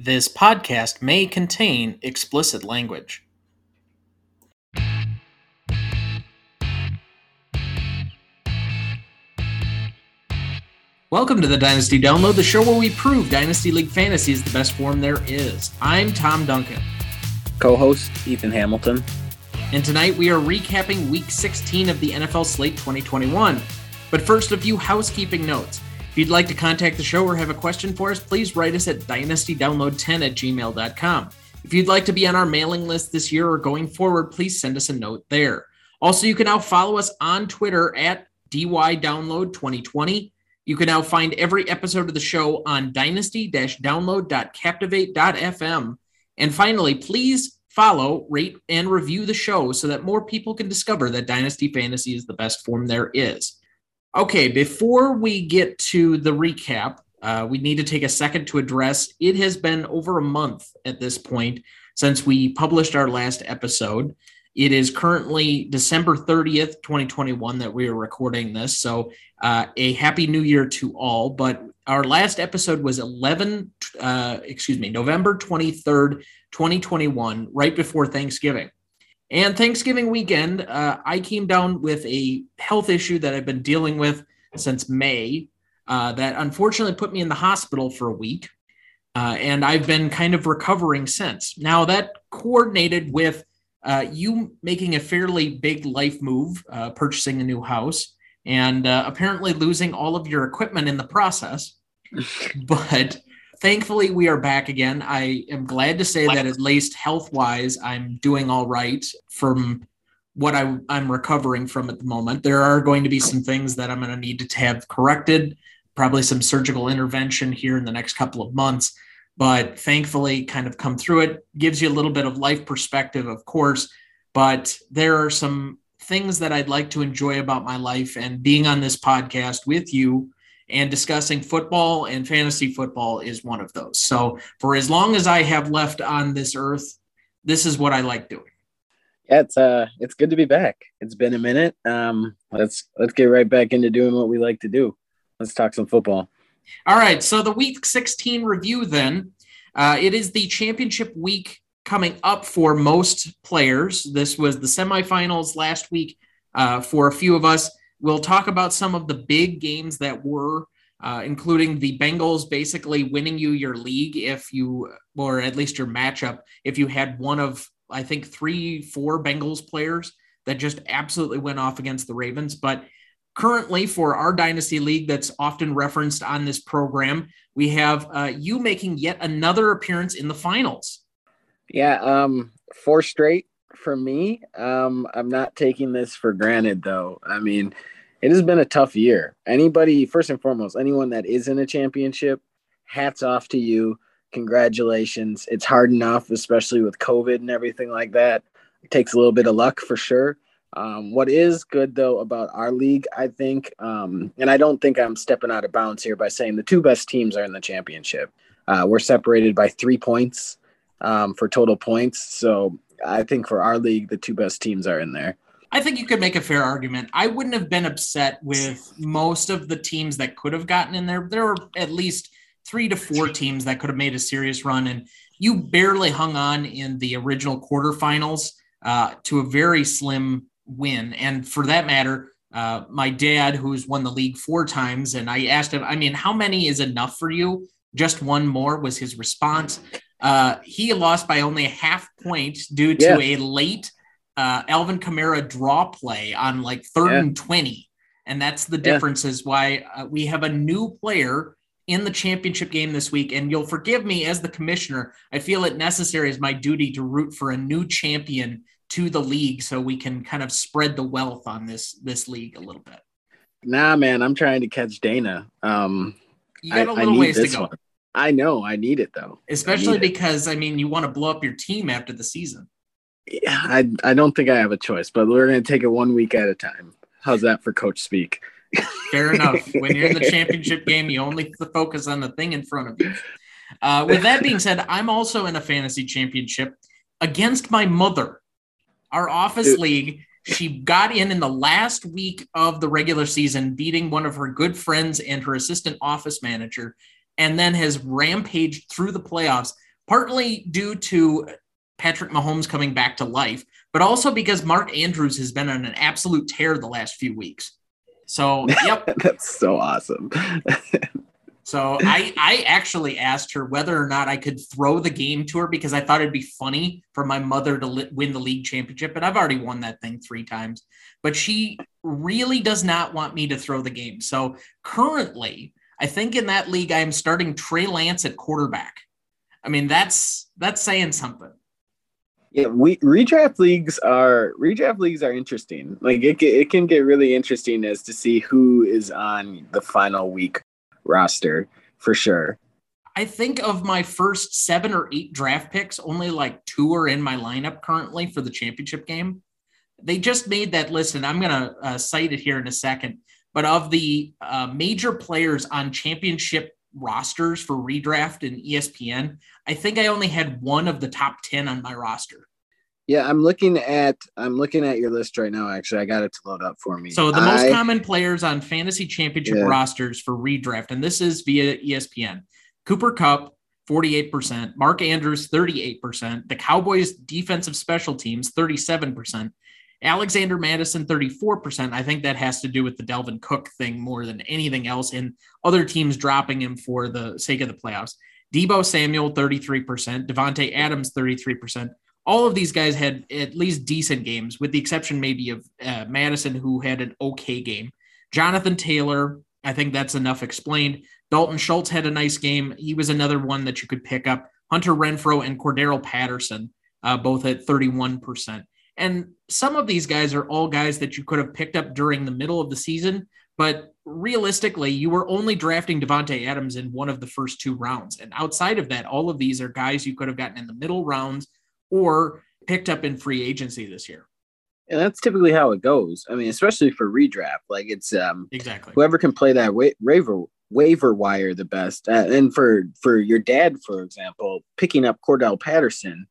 This podcast may contain explicit language. Welcome to the Dynasty Download, the show where we prove Dynasty League Fantasy is the best form there is. I'm Tom Duncan. Co host Ethan Hamilton. And tonight we are recapping week 16 of the NFL slate 2021. But first, a few housekeeping notes. If you'd like to contact the show or have a question for us, please write us at dynastydownload10 at gmail.com. If you'd like to be on our mailing list this year or going forward, please send us a note there. Also, you can now follow us on Twitter at DYDownload2020. You can now find every episode of the show on dynasty-download.captivate.fm. And finally, please follow, rate, and review the show so that more people can discover that Dynasty Fantasy is the best form there is. Okay, before we get to the recap, uh, we need to take a second to address it has been over a month at this point since we published our last episode. It is currently December 30th, 2021, that we are recording this. So, uh, a happy new year to all. But our last episode was 11, uh, excuse me, November 23rd, 2021, right before Thanksgiving. And Thanksgiving weekend, uh, I came down with a health issue that I've been dealing with since May uh, that unfortunately put me in the hospital for a week. Uh, and I've been kind of recovering since. Now, that coordinated with uh, you making a fairly big life move, uh, purchasing a new house, and uh, apparently losing all of your equipment in the process. but thankfully we are back again. I am glad to say that at least health wise, I'm doing all right from what I, am recovering from at the moment. There are going to be some things that I'm going to need to have corrected, probably some surgical intervention here in the next couple of months. But thankfully, kind of come through it gives you a little bit of life perspective, of course. But there are some things that I'd like to enjoy about my life, and being on this podcast with you and discussing football and fantasy football is one of those. So for as long as I have left on this earth, this is what I like doing. Yeah, it's uh it's good to be back. It's been a minute. Um let's let's get right back into doing what we like to do. Let's talk some football. All right, so the week 16 review then. Uh, it is the championship week coming up for most players. This was the semifinals last week uh, for a few of us. We'll talk about some of the big games that were, uh, including the Bengals basically winning you your league if you, or at least your matchup, if you had one of, I think, three, four Bengals players that just absolutely went off against the Ravens. But currently, for our Dynasty League that's often referenced on this program, we have uh, you making yet another appearance in the finals. Yeah, um, four straight for me. Um, I'm not taking this for granted, though. I mean, it has been a tough year. Anybody, first and foremost, anyone that is in a championship, hats off to you. Congratulations. It's hard enough, especially with COVID and everything like that. It takes a little bit of luck for sure. Um, what is good though about our league, I think, um, and I don't think I'm stepping out of bounds here by saying the two best teams are in the championship. Uh, we're separated by three points um, for total points. So I think for our league, the two best teams are in there. I think you could make a fair argument. I wouldn't have been upset with most of the teams that could have gotten in there. There were at least three to four teams that could have made a serious run, and you barely hung on in the original quarterfinals uh, to a very slim win. And for that matter, uh, my dad, who's won the league four times, and I asked him, I mean, how many is enough for you? Just one more was his response. Uh, he lost by only a half point due to yeah. a late uh, Alvin Kamara draw play on like third yeah. and 20. And that's the difference yeah. is why uh, we have a new player in the championship game this week. And you'll forgive me as the commissioner. I feel it necessary as my duty to root for a new champion to the league so we can kind of spread the wealth on this this league a little bit. Nah, man, I'm trying to catch Dana. Um, you got a little ways to go. One. I know I need it though. Especially I because I mean you want to blow up your team after the season. Yeah, I I don't think I have a choice, but we're gonna take it one week at a time. How's that for coach speak? Fair enough. When you're in the championship game, you only focus on the thing in front of you. Uh, with that being said, I'm also in a fantasy championship against my mother. Our office Dude. league, she got in in the last week of the regular season, beating one of her good friends and her assistant office manager and then has rampaged through the playoffs partly due to Patrick Mahomes coming back to life, but also because Mark Andrews has been on an absolute tear the last few weeks. So, yep. That's so awesome. so, I I actually asked her whether or not I could throw the game to her because I thought it'd be funny for my mother to li- win the league championship, and I've already won that thing 3 times. But she really does not want me to throw the game. So, currently, I think in that league I'm starting Trey Lance at quarterback. I mean, that's that's saying something. Yeah, we redraft leagues are redraft leagues are interesting. Like it, it can get really interesting as to see who is on the final week roster for sure. I think of my first seven or eight draft picks, only like two are in my lineup currently for the championship game. They just made that list, and I'm going to uh, cite it here in a second. But of the uh, major players on championship rosters for redraft and ESPN, I think I only had one of the top 10 on my roster. Yeah, I'm looking at I'm looking at your list right now. Actually, I got it to load up for me. So the most common players on fantasy championship yeah. rosters for redraft, and this is via ESPN: Cooper Kupp, 48%, Mark Andrews, 38%, the Cowboys defensive special teams, 37%, Alexander Mattison, 34%. I think that has to do with the Dalvin Cook thing more than anything else, and other teams dropping him for the sake of the playoffs. Deebo Samuel, 33%, Davante Adams, 33%. All of these guys had at least decent games, with the exception maybe of uh, Mattison, who had an okay game. Jonathan Taylor, I think that's enough explained. Dalton Schultz had a nice game. He was another one that you could pick up. Hunter Renfrow and Cordarrelle Patterson, uh, both at 31%. And some of these guys are all guys that you could have picked up during the middle of the season, but realistically, you were only drafting Davante Adams in one of the first two rounds. And outside of that, all of these are guys you could have gotten in the middle rounds or picked up in free agency this year. And that's typically how it goes. I mean, especially for redraft, like it's um exactly whoever can play that wa- waiver waiver wire the best. Uh, and for for your dad, for example, picking up Cordell Patterson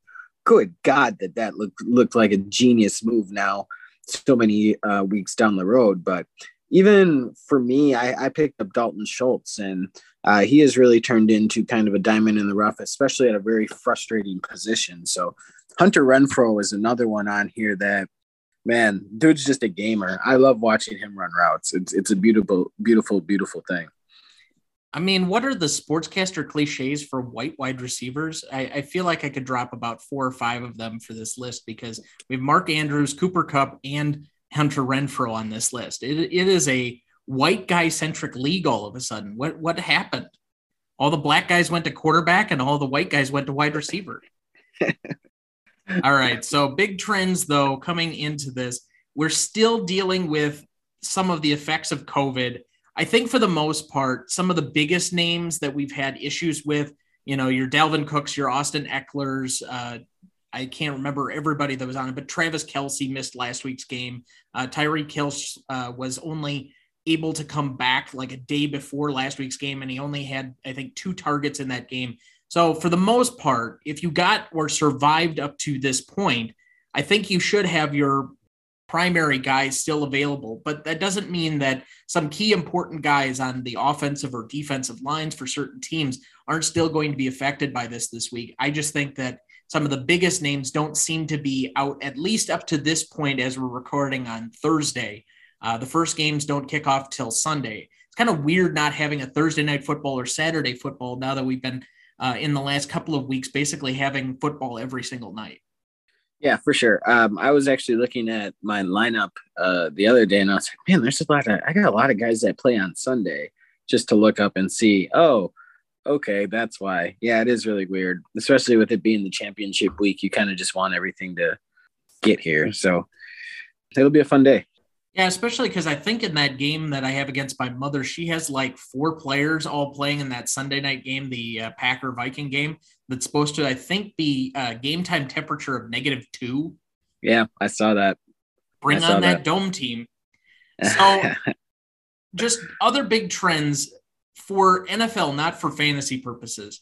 good God, that that looked looked like a genius move. Now, so many uh, weeks down the road, but even for me, I, I picked up Dalton Schultz, and uh, he has really turned into kind of a diamond in the rough, especially at a very frustrating position. So Hunter Renfrow is another one on here that man, dude's just a gamer. I love watching him run routes. It's it's a beautiful, beautiful, beautiful thing. I mean, what are the sportscaster cliches for white wide receivers? I, I, feel like I could drop about four or five of them for this list because we have Mark Andrews, Cooper Kupp, and Hunter Renfrow on this list. It, it is a white guy centric league all of a sudden. What what happened? All the black guys went to quarterback and all the white guys went to wide receiver. all right. So big trends though coming into this. We're still dealing with some of the effects of COVID I think for the most part, some of the biggest names that we've had issues with, you know, your Dalvin Cooks, your Austin Ekeler's, uh, I can't remember everybody that was on it, but Travis Kelce missed last week's game. Uh, Tyreek Hill uh, was only able to come back like a day before last week's game, and he only had, I think, two targets in that game. So, for the most part, if you got or survived up to this point, I think you should have your primary guys still available, but that doesn't mean that some key important guys on the offensive or defensive lines for certain teams aren't still going to be affected by this this week. I just think that some of the biggest names don't seem to be out at least up to this point as we're recording on Thursday. Uh, the first games don't kick off till Sunday. It's kind of weird not having a Thursday night football or Saturday football now that we've been uh, in the last couple of weeks basically having football every single night. Yeah, for sure. Um, I was actually looking at my lineup uh, the other day, and I was like, man, there's a lot of I got a lot of guys that play on Sunday just to look up and see. Oh, okay, that's why. Yeah, it is really weird, especially with it being the championship week. You kind of just want everything to get here, so it'll be a fun day. Yeah, especially because I think in that game that I have against my mother, she has like four players all playing in that Sunday night game, the uh, Packer Viking game, that's supposed to, I think, be uh, game time temperature of negative two. Yeah, I saw that. Bring on that, that dome team. So, just other big trends for NFL, not for fantasy purposes.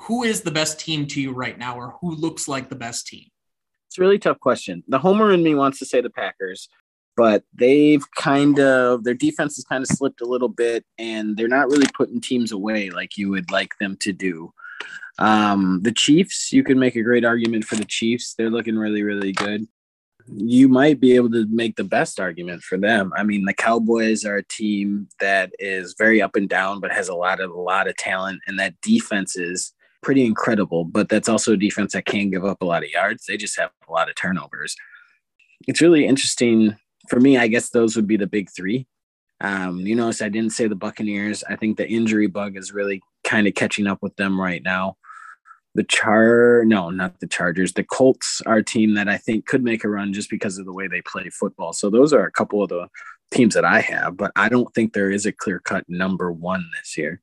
Who is the best team to you right now, or who looks like the best team? It's a really tough question. The homer in me wants to say the Packers but they've kind of their defense has kind of slipped a little bit and they're not really putting teams away like you would like them to do Um, the Chiefs, you can make a great argument for the Chiefs. They're looking really, really good. You might be able to make the best argument for them. I mean, the Cowboys are a team that is very up and down, but has a lot of a lot of talent, and that defense is pretty incredible. But that's also a defense that can give up a lot of yards. They just have a lot of turnovers. It's really interesting for me. I guess those would be the big three. Um, you notice I didn't say the Buccaneers. I think the injury bug is really kind of catching up with them right now the Char no, not the Chargers. The Colts are a team that I think could make a run just because of the way they play football. So those are a couple of the teams that I have, but I don't think there is a clear cut number one this year.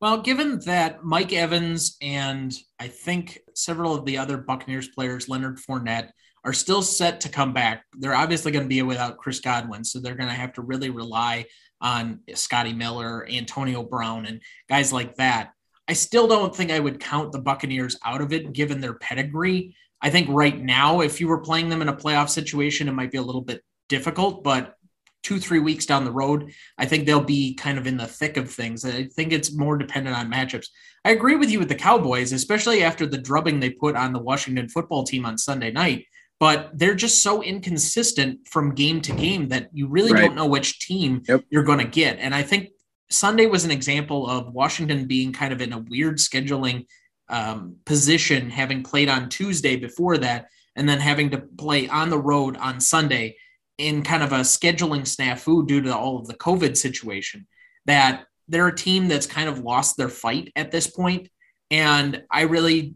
Well, given that Mike Evans and I think several of the other Buccaneers players, Leonard Fournette, are still set to come back, they're obviously going to be without Chris Godwin. So they're going to have to really rely on Scotty Miller, Antonio Brown, and guys like that. I still don't think I would count the Buccaneers out of it given their pedigree. I think right now, if you were playing them in a playoff situation, it might be a little bit difficult, but two, three weeks down the road, I think they'll be kind of in the thick of things. I think it's more dependent on matchups. I agree with you with the Cowboys, especially after the drubbing they put on the Washington football team on Sunday night. But they're just so inconsistent from game to game that you really right. don't know which team yep. you're going to get. And I think Sunday was an example of Washington being kind of in a weird scheduling um, position, having played on Tuesday before that, and then having to play on the road on Sunday in kind of a scheduling snafu due to all of the COVID situation. That they're a team that's kind of lost their fight at this point, and I really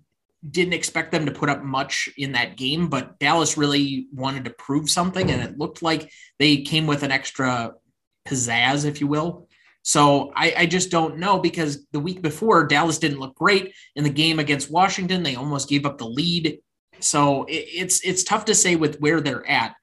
didn't expect them to put up much in that game, but Dallas really wanted to prove something, and it looked like they came with an extra pizzazz, if you will, so I, I, just don't know because the week before Dallas didn't look great in the game against Washington. They almost gave up the lead. So it, it's it's tough to say with where they're at.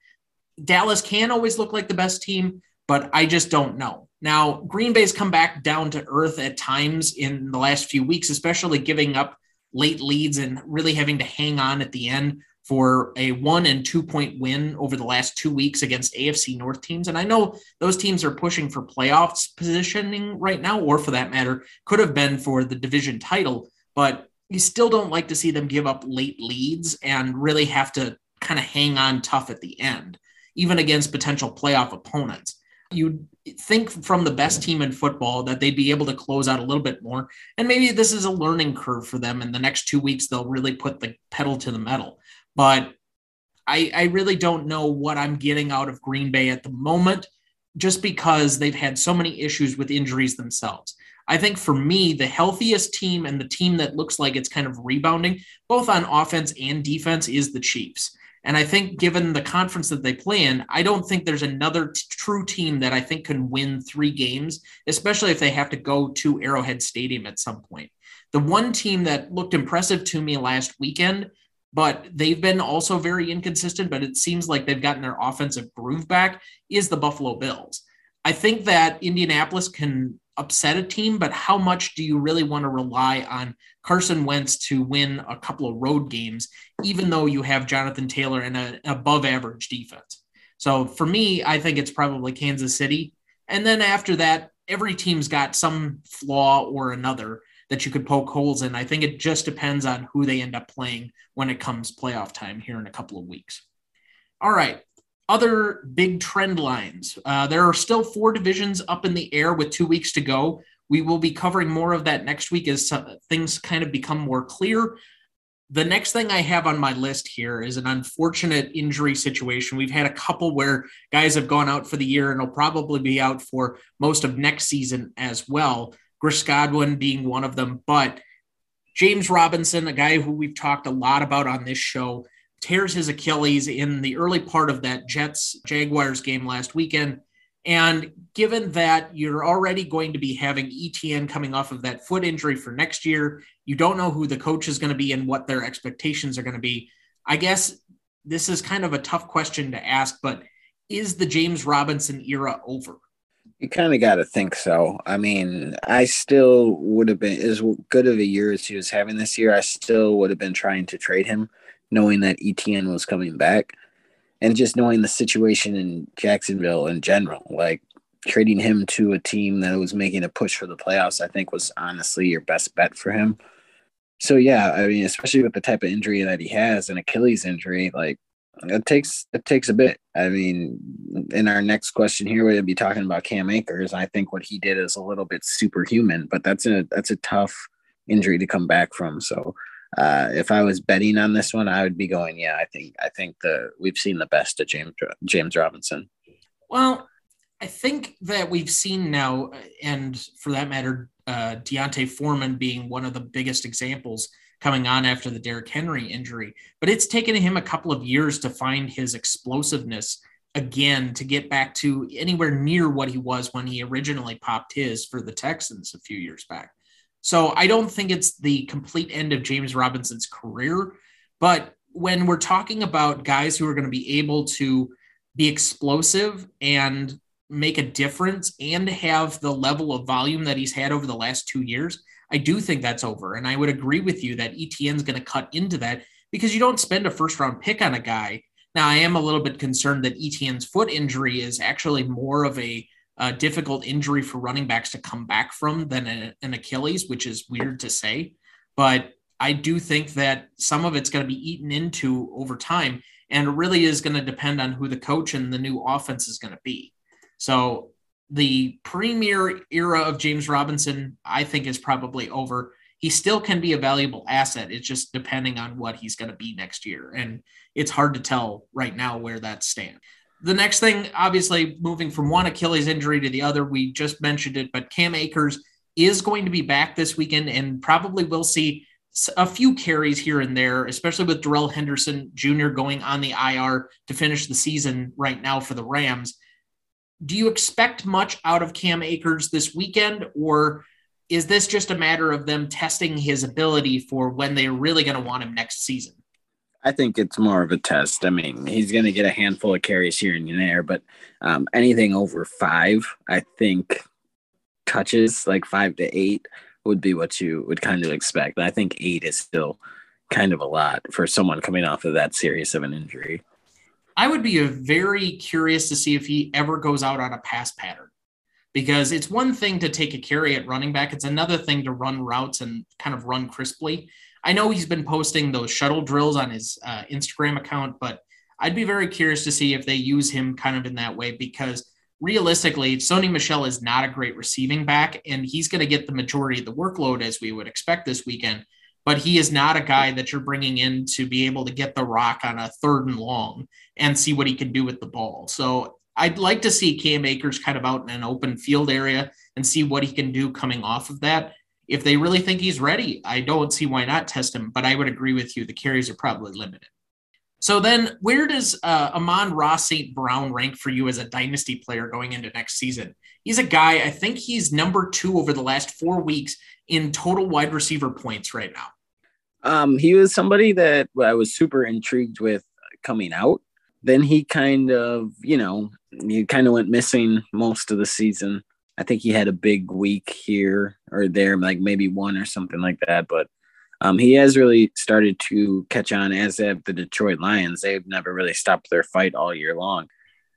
Dallas can always look like the best team, but I just don't know. Now Green Bay's come back down to earth at times in the last few weeks, especially giving up late leads and really having to hang on at the end for a one and two point win over the last two weeks against AFC North teams. And I know those teams are pushing for playoffs positioning right now, or for that matter, could have been for the division title, but you still don't like to see them give up late leads and really have to kind of hang on tough at the end, even against potential playoff opponents. You'd think from the best team in football that they'd be able to close out a little bit more. And maybe this is a learning curve for them. In the next two weeks, they'll really put the pedal to the metal but I, I really don't know what I'm getting out of Green Bay at the moment, just because they've had so many issues with injuries themselves. I think for me, the healthiest team and the team that looks like it's kind of rebounding, both on offense and defense, is the Chiefs. And I think, given the conference that they play in, I don't think there's another t- true team that I think can win three games, especially if they have to go to Arrowhead Stadium at some point. The one team that looked impressive to me last weekend but they've been also very inconsistent, but it seems like they've gotten their offensive groove back, is the Buffalo Bills. I think that Indianapolis can upset a team, but how much do you really want to rely on Carson Wentz to win a couple of road games, even though you have Jonathan Taylor and an above average defense? So for me, I think it's probably Kansas City. And then after that, every team's got some flaw or another that you could poke holes in. I think it just depends on who they end up playing when it comes playoff time here in a couple of weeks. All right. Other big trend lines. Uh, there are still four divisions up in the air with two weeks to go. We will be covering more of that next week as things kind of become more clear. The next thing I have on my list here is an unfortunate injury situation. We've had a couple where guys have gone out for the year and will probably be out for most of next season as well. Chris Godwin being one of them. But James Robinson, a guy who we've talked a lot about on this show, tears his Achilles in the early part of that Jets Jaguars game last weekend. And given that you're already going to be having ETN coming off of that foot injury for next year, you don't know who the coach is going to be and what their expectations are going to be. I guess this is kind of a tough question to ask, but is the James Robinson era over? You kind of got to think so. I mean, I still would have been as good of a year as he was having this year. I still would have been trying to trade him, knowing that ETN was coming back, and just knowing the situation in Jacksonville in general. Like trading him to a team that was making a push for the playoffs, I think was honestly your best bet for him. so yeah, I mean, especially with the type of injury that he has, an Achilles injury, like it takes it takes a bit. I mean, in our next question here, we'll be talking about Cam Akers. I think what he did is a little bit superhuman, but that's a that's a tough injury to come back from. So uh, if I was betting on this one, I would be going, yeah, I think I think the we've seen the best of James James Robinson. Well, I think that we've seen now, and for that matter, uh, D'Onta Foreman being one of the biggest examples coming on after the Derrick Henry injury. But it's taken him a couple of years to find his explosiveness again to get back to anywhere near what he was when he originally popped his for the Texans a few years back. So I don't think it's the complete end of James Robinson's career. But when we're talking about guys who are going to be able to be explosive and make a difference and have the level of volume that he's had over the last two years, I do think that's over. And I would agree with you that ETN's going to cut into that because you don't spend a first round pick on a guy. Now, I am a little bit concerned that ETN's foot injury is actually more of a uh, difficult injury for running backs to come back from than a, an Achilles, which is weird to say. But I do think that some of it's going to be eaten into over time. And it really is going to depend on who the coach and the new offense is going to be. So the premier era of James Robinson, I think, is probably over. He still can be a valuable asset. It's just depending on what he's going to be next year. And it's hard to tell right now where that stands. The next thing, obviously, moving from one Achilles injury to the other, we just mentioned it, but Cam Akers is going to be back this weekend and probably will see a few carries here and there, especially with Darrell Henderson Jr. going on the IR to finish the season right now for the Rams do you expect much out of Cam Akers this weekend, or is this just a matter of them testing his ability for when they're really going to want him next season? I think it's more of a test. I mean, he's going to get a handful of carries here and there, but um, anything over five, I think touches like five to eight would be what you would kind of expect. I think eight is still kind of a lot for someone coming off of that serious of an injury. I would be very curious to see if he ever goes out on a pass pattern because it's one thing to take a carry at running back, it's another thing to run routes and kind of run crisply. I know he's been posting those shuttle drills on his uh, Instagram account, but I'd be very curious to see if they use him kind of in that way because realistically, Sony Michel is not a great receiving back, and he's going to get the majority of the workload as we would expect this weekend but he is not a guy that you're bringing in to be able to get the rock on a third and long and see what he can do with the ball. So I'd like to see Cam Akers kind of out in an open field area and see what he can do coming off of that. If they really think he's ready, I don't see why not test him, but I would agree with you. The carries are probably limited. So then, where does uh, Amon-Ra St. Brown rank for you as a dynasty player going into next season? He's a guy, I think he's number two over the last four weeks in total wide receiver points right now. Um, he was somebody that I was super intrigued with coming out. Then he kind of, you know, he kind of went missing most of the season. I think he had a big week here or there, like maybe one or something like that. But um, he has really started to catch on, as have the Detroit Lions. They've never really stopped their fight all year long.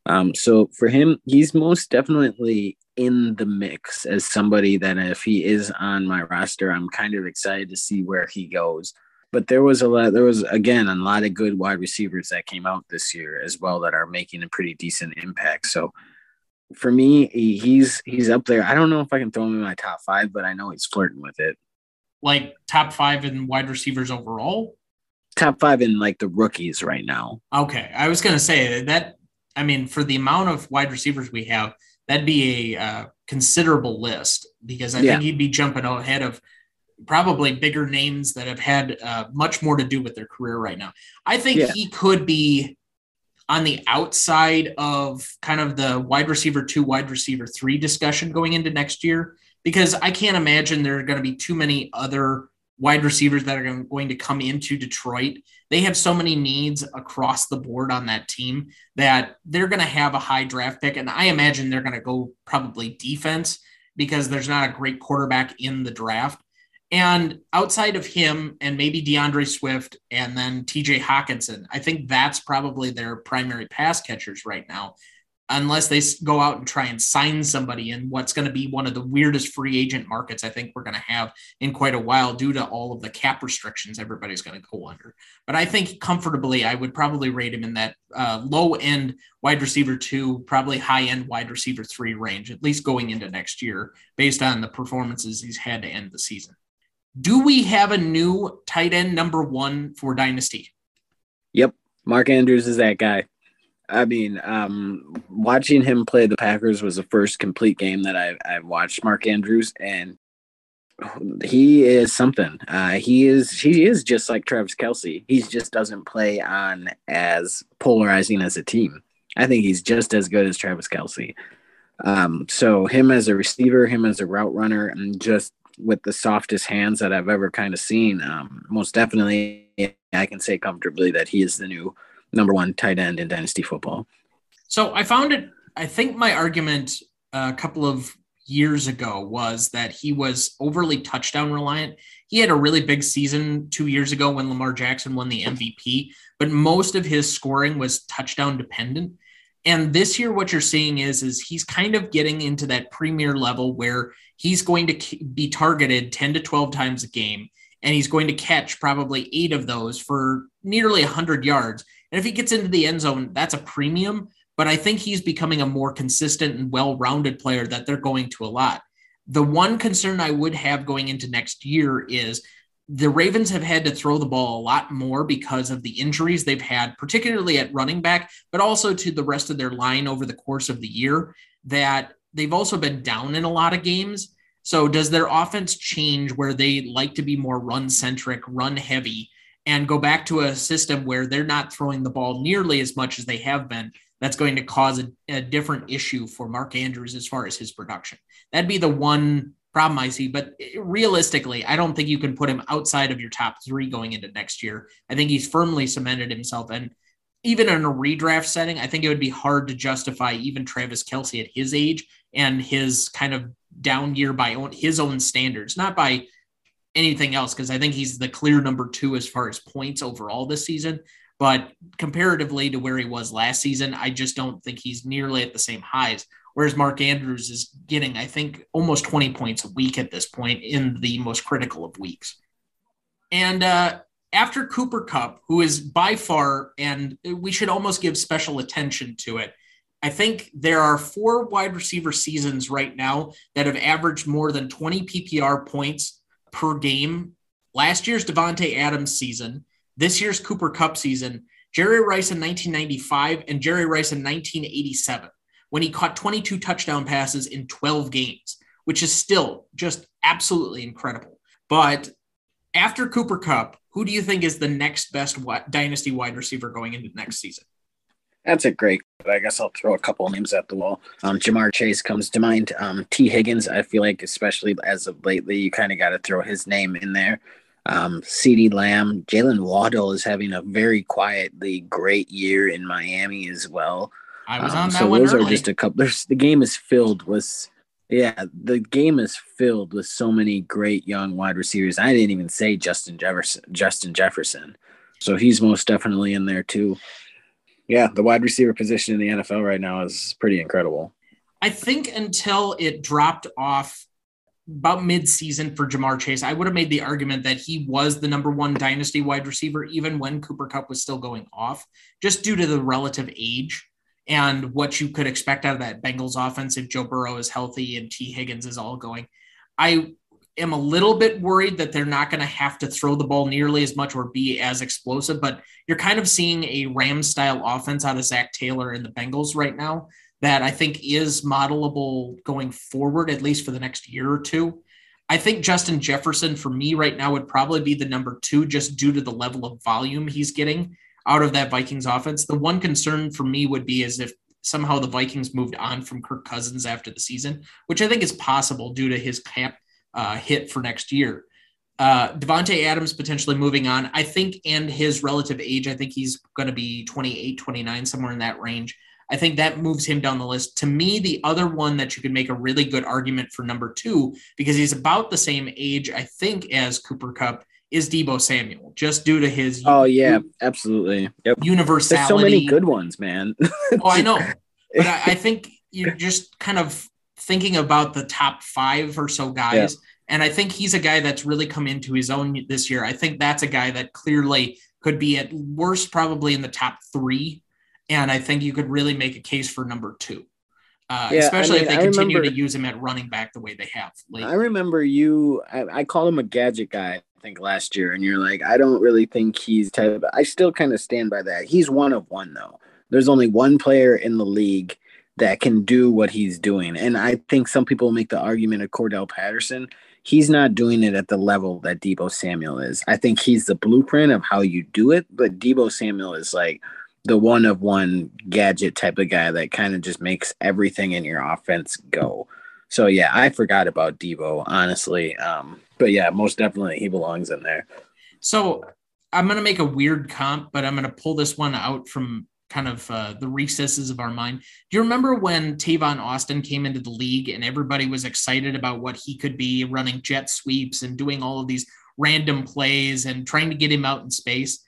Um, so for him, he's most definitely in the mix as somebody that if he is on my roster, I'm kind of excited to see where he goes. But there was a lot, there was again a lot of good wide receivers that came out this year as well that are making a pretty decent impact. So for me, he's he's up there. I don't know if I can throw him in my top five, but I know he's flirting with it. Like top five in wide receivers overall. Top five in like the rookies right now. Okay, I was gonna say that. I mean, for the amount of wide receivers we have, that'd be a uh, considerable list because I yeah. think he'd be jumping ahead of probably bigger names that have had uh, much more to do with their career right now. I think yeah. he could be on the outside of kind of the wide receiver two, wide receiver three discussion going into next year because I can't imagine there are going to be too many other wide receivers that are going to come into Detroit. They have so many needs across the board on that team that they're going to have a high draft pick. And I imagine they're going to go probably defense because there's not a great quarterback in the draft. And outside of him and maybe DeAndre Swift and then TJ Hockenson, I think that's probably their primary pass catchers right now. Unless they go out and try and sign somebody in what's going to be one of the weirdest free agent markets I think we're going to have in quite a while due to all of the cap restrictions everybody's going to go under. But I think comfortably, I would probably rate him in that uh, low end wide receiver two, probably high end wide receiver three range, at least going into next year, based on the performances he's had to end the season. Do we have a new tight end number one for Dynasty? Yep. Mark Andrews is that guy. I mean, um, watching him play the Packers was the first complete game that I, I watched Mark Andrews, and he is something. Uh, he is he is just like Travis Kelce. He just doesn't play on as polarizing as a team. I think he's just as good as Travis Kelce. Um, so him as a receiver, him as a route runner, and just with the softest hands that I've ever kind of seen. Um, most definitely, I can say comfortably that he is the new number one tight end in dynasty football. So I found it. I think my argument uh, a couple of years ago was that he was overly touchdown reliant. He had a really big season two years ago when Lamar Jackson won the MVP, but most of his scoring was touchdown dependent. And this year, what you're seeing is, is he's kind of getting into that premier level where he's going to be targeted 10 to 12 times a game, and he's going to catch probably eight of those for nearly 100 yards. And if he gets into the end zone, that's a premium. But I think he's becoming a more consistent and well rounded player that they're going to a lot. The one concern I would have going into next year is the Ravens have had to throw the ball a lot more because of the injuries they've had, particularly at running back, but also to the rest of their line over the course of the year. That they've also been down in a lot of games. So, does their offense change where they like to be more run centric, run heavy? And go back to a system where they're not throwing the ball nearly as much as they have been, that's going to cause a, a, different issue for Mark Andrews as far as his production. That'd be the one problem I see. But realistically, I don't think you can put him outside of your top three going into next year. I think he's firmly cemented himself. And even in a redraft setting, I think it would be hard to justify even Travis Kelce at his age and his kind of down year by own, his own standards, not by anything else because I think he's the clear number two as far as points overall this season. But comparatively to where he was last season, I just don't think he's nearly at the same highs. Whereas Mark Andrews is getting, I think, almost 20 points a week at this point in the most critical of weeks. And uh, after Cooper Kupp, who is by far, and we should almost give special attention to it, I think there are four wide receiver seasons right now that have averaged more than 20 PPR points per game. Last year's Davante Adams season, this year's Cooper Kupp season, Jerry Rice in 1995 and Jerry Rice in 1987 when he caught 22 touchdown passes in 12 games, which is still just absolutely incredible. But after Cooper Kupp, who do you think is the next best dynasty wide receiver going into next season? That's a great. I guess I'll throw a couple names at the wall. Um, Ja'Marr Chase comes to mind. Um, Tee Higgins, I feel like, especially as of lately, you kind of got to throw his name in there. Um, CeeDee Lamb, Jalen Waddle is having a very quietly great year in Miami as well. I was um, on that so one those early. are just a couple. There's the game is filled with, yeah, the game is filled with so many great young wide receivers. I didn't even say Justin Jefferson. Justin Jefferson, so he's most definitely in there too yeah, the wide receiver position in the NFL right now is pretty incredible. I think until it dropped off about mid-season for Ja'Marr Chase, I would have made the argument that he was the number one dynasty wide receiver, even when Cooper Kupp was still going off, just due to the relative age and what you could expect out of that Bengals offense if Joe Burrow is healthy and Tee Higgins is all going. I am a little bit worried that they're not going to have to throw the ball nearly as much or be as explosive, but you're kind of seeing a Ram style offense out of Zac Taylor and the Bengals right now that I think is modelable going forward, at least for the next year or two. I think Justin Jefferson for me right now would probably be the number two just due to the level of volume he's getting out of that Vikings offense. The one concern for me would be is if somehow the Vikings moved on from Kirk Cousins after the season, which I think is possible due to his cap uh, hit for next year. Uh, Davante Adams potentially moving on, I think, and his relative age, I think he's going to be 28, 29, somewhere in that range. I think that moves him down the list. To me, the other one that you could make a really good argument for number two, because he's about the same age, I think, as Cooper Kupp, is Deebo Samuel, just due to his. Oh yeah, absolutely. Yep. Universality. There's so many good ones, man. oh, I know. but I, I, think you're just kind of thinking about the top five or so guys. Yeah. And I think he's a guy that's really come into his own this year. I think that's a guy that clearly could be at worst probably in the top three. And I think you could really make a case for number two. Uh, yeah, especially I mean, if they continue remember, to use him at running back the way they have. Lately. I remember you. I, I called him a gadget guy. I think last year, and you're like, I don't really think he's type. Of, I still kind of stand by that. He's one of one though. There's only one player in the league that can do what he's doing, and I think some people make the argument of Cordell Patterson. He's not doing it at the level that Deebo Samuel is. I think he's the blueprint of how you do it, but Deebo Samuel is like the one of one gadget type of guy that kind of just makes everything in your offense go. So yeah, I forgot about Deebo, honestly. Um, but yeah, most definitely he belongs in there. So I'm gonna make a weird comp, but I'm gonna pull this one out from kind of uh, the recesses of our mind. Do you remember when Tavon Austin came into the league and everybody was excited about what he could be running jet sweeps and doing all of these random plays and trying to get him out in space?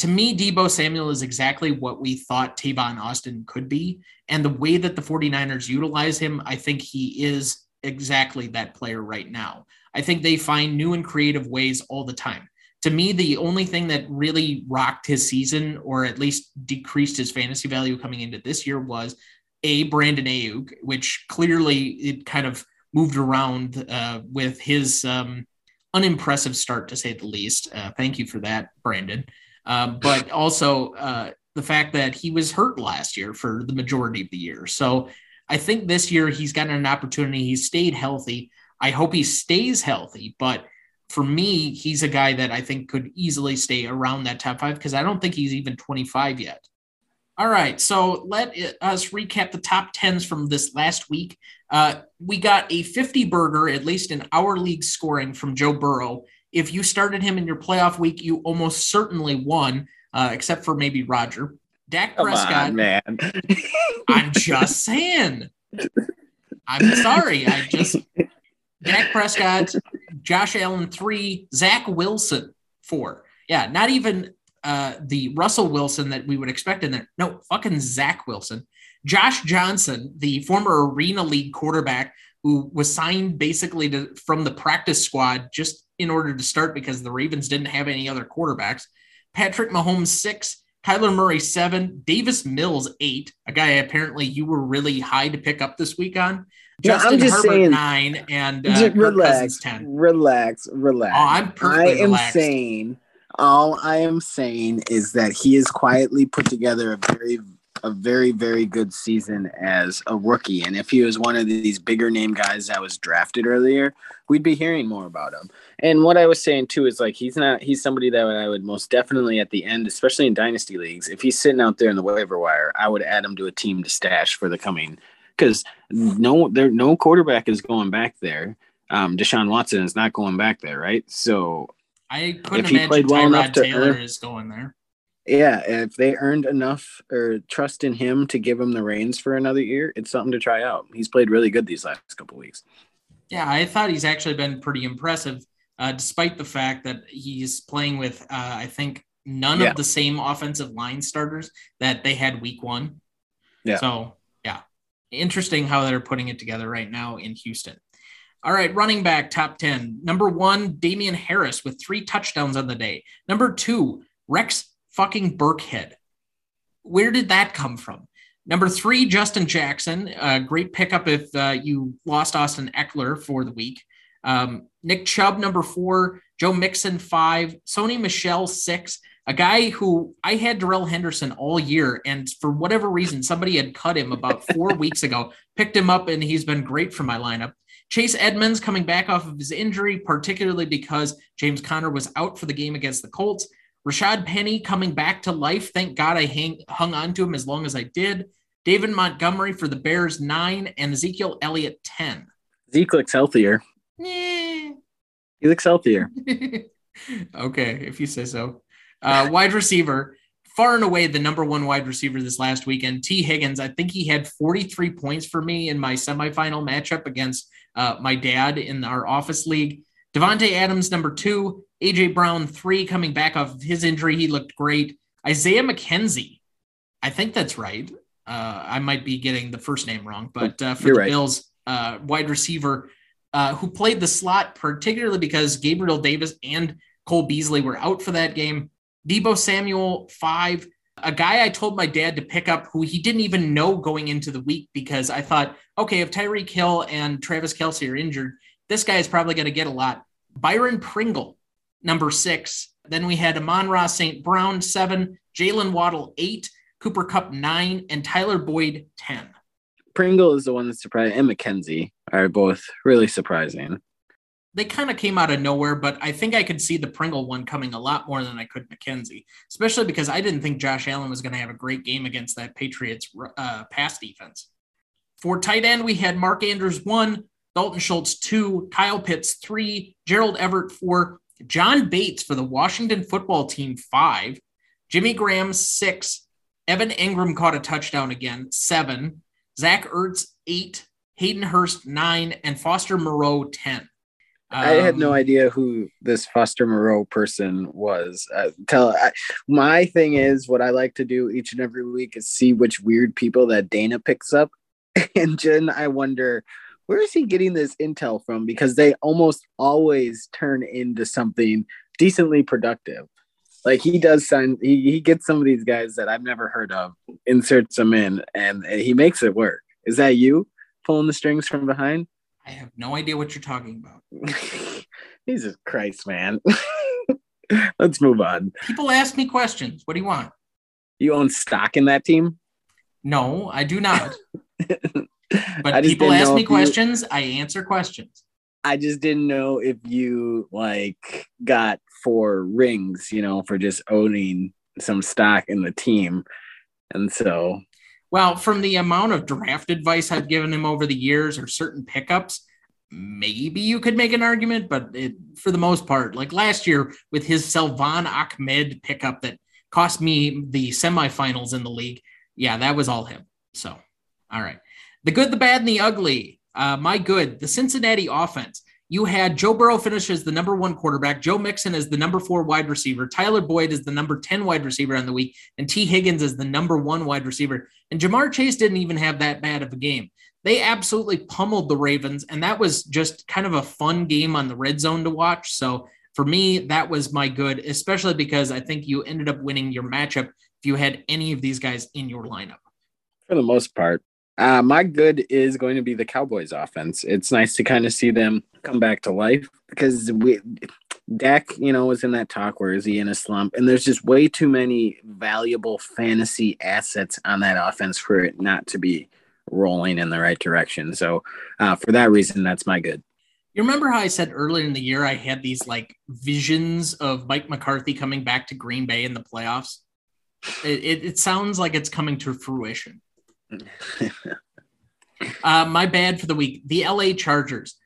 to me, Deebo Samuel is exactly what we thought Tavon Austin could be. And the way that the 49ers utilize him, I think he is exactly that player right now. I think they find new and creative ways all the time. To me, the only thing that really rocked his season, or at least decreased his fantasy value coming into this year, was a Brandon Aiyuk, which clearly it kind of moved around uh, with his um, unimpressive start, to say the least. Uh, thank you for that, Brandon. Um, but also uh, the fact that he was hurt last year for the majority of the year. So I think this year he's gotten an opportunity. He stayed healthy. I hope he stays healthy. But for me, he's a guy that I think could easily stay around that top five because I don't think he's even 25 yet. All right, so let us recap the top tens from this last week. Uh, we got a 50 burger, at least in our league scoring, from Joe Burrow if you started him in your playoff week, you almost certainly won, uh, except for maybe Roger. Dak Come Prescott, on, man. I'm just saying. I'm sorry. I just Dak Prescott, Josh Allen three, Zach Wilson four. Yeah, not even uh, the Russell Wilson that we would expect in there. No, fucking Zach Wilson. Josh Johnson, the former Arena League quarterback who was signed basically to, from the practice squad just in order to start because the Ravens didn't have any other quarterbacks. Patrick Mahomes, six. Kyler Murray, seven. Davis Mills, eight. A guy apparently you were really high to pick up this week on. Justin I'm just Herbert, saying, nine. And uh, relax, 10. Relax, relax. Oh, I'm perfectly I am relaxed. saying, all I am saying is that he has quietly put together a very a very very good season as a rookie and if he was one of these bigger name guys that was drafted earlier we'd be hearing more about him and what i was saying too is like he's not he's somebody that i would most definitely at the end especially in dynasty leagues if he's sitting out there in the waiver wire i would add him to a team to stash for the coming because no there no quarterback is going back there um deshaun watson is not going back there right so i couldn't if he imagine played well Tyrod enough to taylor earn, is going there yeah, if they earned enough or trust in him to give him the reins for another year, it's something to try out. He's played really good these last couple weeks. Yeah, I thought he's actually been pretty impressive, uh, despite the fact that he's playing with, uh, I think, none yeah. of the same offensive line starters that they had week one. Yeah. So, interesting how they're putting it together right now in Houston. All right, running back top 10. Number one, Damien Harris with three touchdowns on the day. Number two, Rex fucking Burkhead. Where did that come from? Number three, Justin Jackson. Uh, great pickup if uh, you lost Austin Ekeler for the week. Um, Nick Chubb, number four. Joe Mixon, five. Sony Michel, six. A guy who I had Darrell Henderson all year, and for whatever reason, somebody had cut him about four weeks ago, picked him up, and he's been great for my lineup. Chase Edmonds coming back off of his injury, particularly because James Conner was out for the game against the Colts. Rashaad Penny coming back to life. Thank God I hang, hung on to him as long as I did. David Montgomery for the Bears, nine, and Ezekiel Elliott, 10. Zeke looks healthier. Eh. He looks healthier. okay, if you say so. Uh, wide receiver, far and away the number one wide receiver this last weekend, Tee Higgins. I think he had 43 points for me in my semifinal matchup against uh, my dad in our office league. Davante Adams, number two. AJ Brown, three, coming back off of his injury. He looked great. Isaiah McKenzie, I think that's right. Uh, I might be getting the first name wrong, but uh, for You're the right. Bills, uh, wide receiver uh, who played the slot, particularly because Gabriel Davis and Cole Beasley were out for that game. Deebo Samuel, five. A guy I told my dad to pick up who he didn't even know going into the week because I thought, okay, if Tyreek Hill and Travis Kelce are injured, this guy is probably going to get a lot. Byron Pringle, number six. Then we had Amon-Ra St. Brown, seven. Jalen Waddle, eight. Cooper Kupp, nine. And Tyler Boyd, 10. Pringle is the one that surprised, and McKenzie are both really surprising. They kind of came out of nowhere, but I think I could see the Pringle one coming a lot more than I could McKenzie, especially because I didn't think Josh Allen was going to have a great game against that Patriots uh, pass defense. For tight end, we had Mark Andrews, one. Dalton Schultz, two. Kyle Pitts, three. Gerald Everett, four. John Bates for the Washington football team, five. Jimmy Graham, six. Evan Engram caught a touchdown again, seven. Zach Ertz, eight. Hayden Hurst, nine. And Foster Moreau, 10. I had no Um, idea who this Foster Moreau person was. Uh, tell I, my thing is what I like to do each and every week is see which weird people that Dana picks up, and Jen, I wonder where is he getting this intel from because they almost always turn into something decently productive. Like he does sign, he, he gets some of these guys that I've never heard of, inserts them in, and, and he makes it work. Is that you pulling the strings from behind? I have no idea what you're talking about. Jesus Christ, man. Let's move on. People ask me questions. What do you want? You own stock in that team? No, I do not. But people ask me if you- questions. I answer questions. I just didn't know if you like got four rings, you know, for just owning some stock in the team. And so Well, from the amount of draft advice I've given him over the years or certain pickups, maybe you could make an argument, but it, for the most part, like last year with his Salvon Ahmed pickup that cost me the semifinals in the league, yeah, that was all him. So, all right. The good, the bad, and the ugly. Uh, my good, the Cincinnati offense. You had Joe Burrow finish as the number one quarterback, Joe Mixon as the number four wide receiver, Tyler Boyd as the number 10 wide receiver on the week, and Tee Higgins as the number one wide receiver. And Ja'Marr Chase didn't even have that bad of a game. They absolutely pummeled the Ravens, and that was just kind of a fun game on the red zone to watch. So for me, that was my good, especially because I think you ended up winning your matchup if you had any of these guys in your lineup. for the most part, uh, my good is going to be the Cowboys offense. It's nice to kind of see them come back to life because we Dak, you know, was in that talk where is he in a slump? And there's just way too many valuable fantasy assets on that offense for it not to be rolling in the right direction. So uh, for that reason, that's my good. You remember how I said earlier in the year I had these like visions of Mike McCarthy coming back to Green Bay in the playoffs? It, it, it sounds like it's coming to fruition. Uh, my bad for the week. The LA Chargers.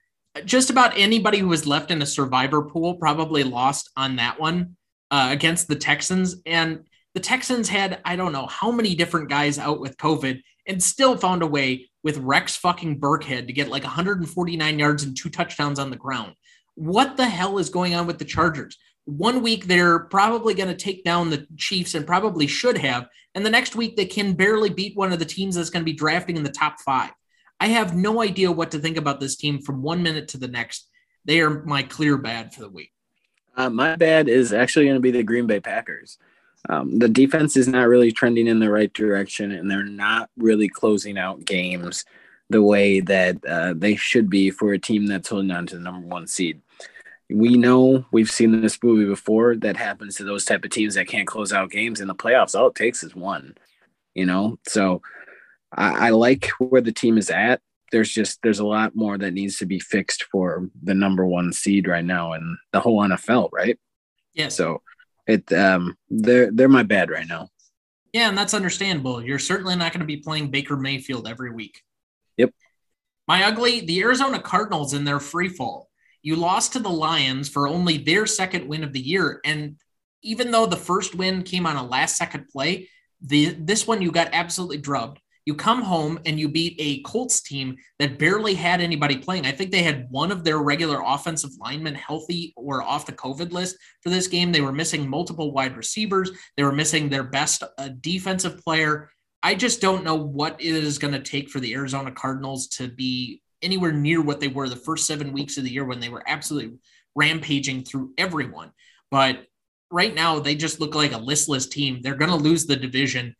Just about anybody who was left in a survivor pool probably lost on that one uh, against the Texans. And the Texans had, I don't know how many different guys out with COVID and still found a way with Rex fucking Burkhead to get like 149 yards and two touchdowns on the ground. What the hell is going on with the Chargers? One week they're probably going to take down the Chiefs and probably should have. And the next week they can barely beat one of the teams that's going to be drafting in the top five. I have no idea what to think about this team from one minute to the next. They are my clear bad for the week. Uh, my bad is actually going to be the Green Bay Packers. Um, the defense is not really trending in the right direction, and they're not really closing out games the way that uh, they should be for a team that's holding on to the number one seed. We know we've seen this movie before that happens to those type of teams that can't close out games in the playoffs. All it takes is one, you know. So I, I like where the team is at. There's just there's a lot more that needs to be fixed for the number one seed right now and the whole NFL, right? Yeah. So it um they're they're my bad right now. Yeah, and that's understandable. You're certainly not going to be playing Baker Mayfield every week. Yep. My ugly, the Arizona Cardinals in their free fall. You lost to the Lions for only their second win of the year. And even though the first win came on a last second play, the this one you got absolutely drubbed. You come home and you beat a Colts team that barely had anybody playing. I think they had one of their regular offensive linemen healthy or off the COVID list for this game. They were missing multiple wide receivers. They were missing their best uh, defensive player. I just don't know what it is going to take for the Arizona Cardinals to be anywhere near what they were the first seven weeks of the year when they were absolutely rampaging through everyone. But right now, they just look like a listless team. They're going to lose the division,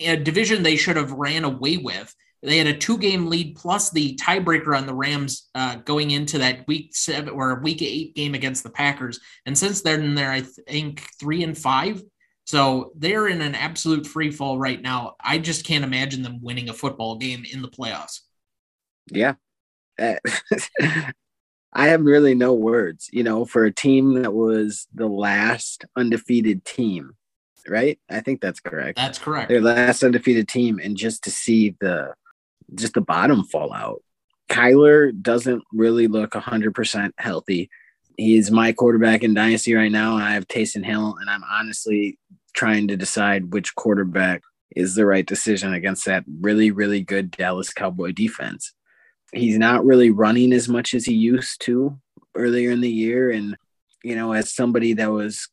a division they should have ran away with. They had a two game lead plus the tiebreaker on the Rams uh, going into that week seven or week eight game against the Packers. And since then, they're, I think, three and five. So they're in an absolute free fall right now. I just can't imagine them winning a football game in the playoffs. Yeah. I have really no words, you know, for a team that was the last undefeated team, right? I think that's correct. That's correct. Their last undefeated team, and just to see the just the bottom fall out. Kyler doesn't really look 100% healthy. He's my quarterback in Dynasty right now. And I have Taysom Hill, and I'm honestly trying to decide which quarterback is the right decision against that really, really good Dallas Cowboy defense. He's not really running as much as he used to earlier in the year. And, you know, as somebody that was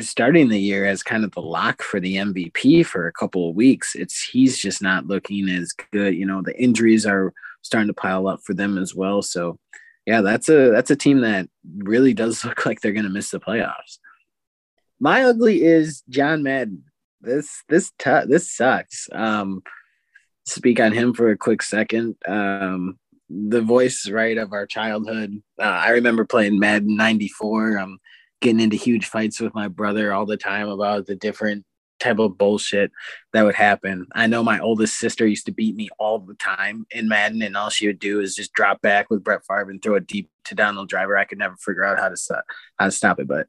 starting the year as kind of the lock for the MVP for a couple of weeks, it's he's just not looking as good. You know, the injuries are starting to pile up for them as well. So yeah, that's a that's a team that really does look like they're gonna miss the playoffs. My ugly is John Madden. This this t- this sucks. Um speak on him for a quick second. Um the voice right of our childhood. Uh, I remember playing Madden 94. Um getting into huge fights with my brother all the time about the different type of bullshit that would happen. I know my oldest sister used to beat me all the time in Madden, and all she would do is just drop back with Brett Favre and throw a deep to Donald Driver. I could never figure out how to stop how to stop it, but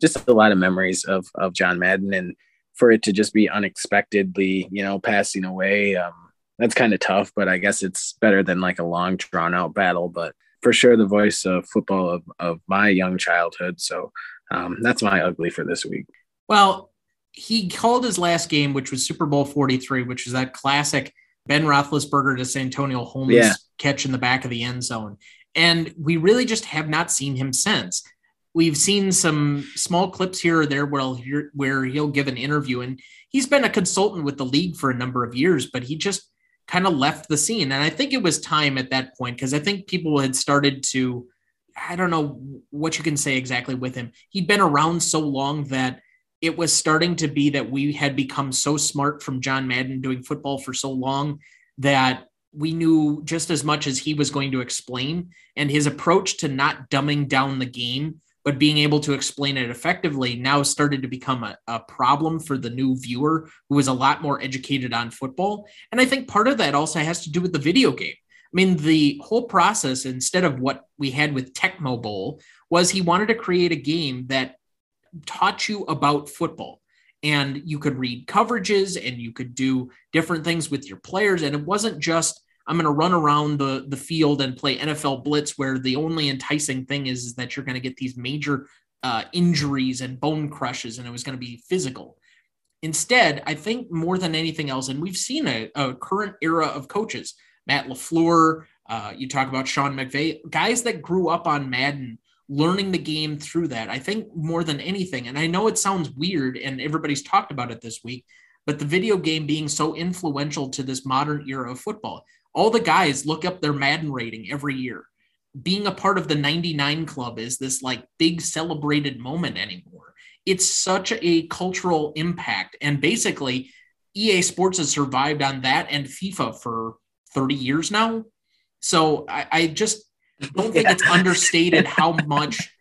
just a lot of memories of of John Madden, and for it to just be unexpectedly, you know, passing away, um, that's kind of tough. But I guess it's better than like a long drawn out battle. But for sure the voice of football of, of my young childhood. So um, that's my ugly for this week. Well, he called his last game, which was Super Bowl 43, which is that classic Ben Roethlisberger to Santonio Holmes yeah. catch in the back of the end zone. And we really just have not seen him since. We've seen some small clips here or there where he'll, where he'll give an interview, and he's been a consultant with the league for a number of years, but he just kind of left the scene. And I think it was time at that point because I think people had started to, I don't know what you can say exactly with him. He'd been around so long that it was starting to be that we had become so smart from John Madden doing football for so long that we knew just as much as he was going to explain. And his approach to not dumbing down the game but being able to explain it effectively now started to become a, a, problem for the new viewer who was a lot more educated on football. And I think part of that also has to do with the video game. I mean, the whole process, instead of what we had with Tecmo Bowl, was he wanted to create a game that taught you about football. And you could read coverages and you could do different things with your players. And it wasn't just I'm going to run around the, the field and play NFL blitz, where the only enticing thing is, is that you're going to get these major uh, injuries and bone crushes, and it was going to be physical. Instead, I think more than anything else, and we've seen a, a current era of coaches, Matt LaFleur, uh, you talk about Sean McVay, guys that grew up on Madden, learning the game through that. I think more than anything, and I know it sounds weird, and everybody's talked about it this week, but the video game being so influential to this modern era of football all the guys look up their Madden rating every year. Being a part of the 99 club is this like big celebrated moment anymore. It's such a cultural impact. And basically, EA Sports has survived on that and FIFA for 30 years now. So I, I just don't think it's understated how much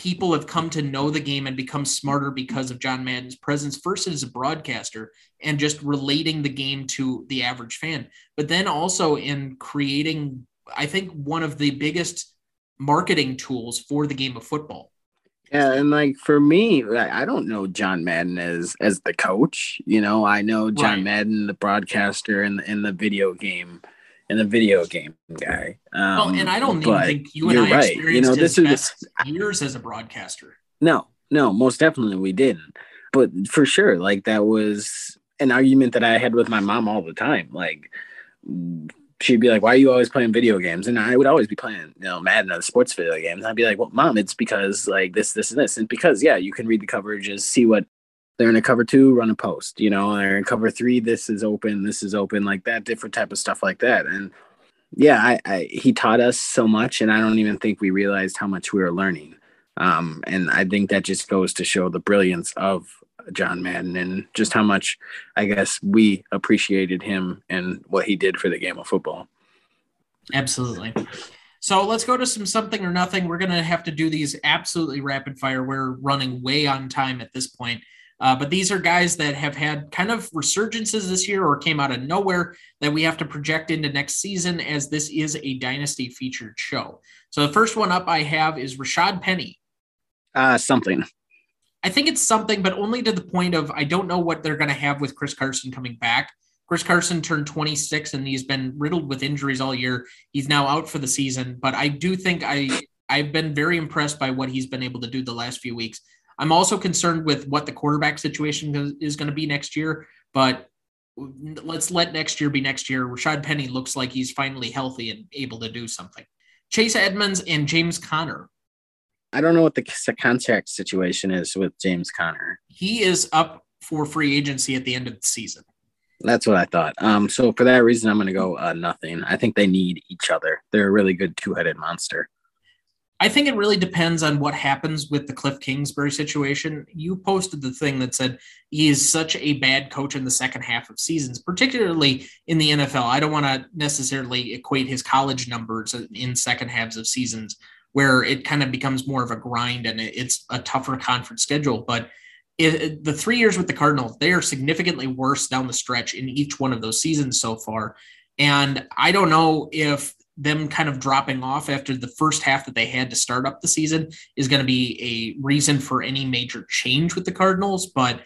people have come to know the game and become smarter because of John Madden's presence, first as a broadcaster and just relating the game to the average fan, but then also in creating, I think, one of the biggest marketing tools for the game of football. Yeah, and like for me, I don't know John Madden as as the coach. You know, I know John right. Madden, the broadcaster, and in the video game and the video game guy. Um, well, and I don't even think you and I right. experienced you know, this is years as a broadcaster. No, no, most definitely we didn't. But for sure, like that was an argument that I had with my mom all the time. Like she'd be like, "Why are you always playing video games?" And I would always be playing, you know, Madden or sports video games. And I'd be like, "Well, mom, it's because like this, this, and this." And because yeah, you can read the coverages, see what they're in a cover two, run a post. You know, they're in cover three. This is open. This is open. Like that, different type of stuff like that. And yeah, I, I he taught us so much, and I don't even think we realized how much we were learning. Um, and I think that just goes to show the brilliance of John Madden and just how much I guess we appreciated him and what he did for the game of football. Absolutely. So let's go to some something or nothing. We're going to have to do these absolutely rapid fire. We're running way on time at this point. Uh, but these are guys that have had kind of resurgences this year or came out of nowhere that we have to project into next season as this is a dynasty featured show. So the first one up I have is Rashaad Penny. Uh, something. I think it's something, but only to the point of I don't know what they're going to have with Chris Carson coming back. Chris Carson turned 26 and he's been riddled with injuries all year. He's now out for the season, but I do think I I've been very impressed by what he's been able to do the last few weeks. I'm also concerned with what the quarterback situation is going to be next year, but let's let next year be next year. Rashaad Penny looks like he's finally healthy and able to do something. Chase Edmonds and James Conner. I don't know what the contract situation is with James Conner. He is up for free agency at the end of the season. That's what I thought. Um, so for that reason, I'm going to go uh, nothing. I think they need each other. They're a really good two-headed monster. I think it really depends on what happens with the Cliff Kingsbury situation. You posted the thing that said he is such a bad coach in the second half of seasons, particularly in the NFL. I don't want to necessarily equate his college numbers in second halves of seasons where it kind of becomes more of a grind and it's a tougher conference schedule. But it, the three years with the Cardinals, they are significantly worse down the stretch in each one of those seasons so far. And I don't know if them kind of dropping off after the first half that they had to start up the season is going to be a reason for any major change with the Cardinals. But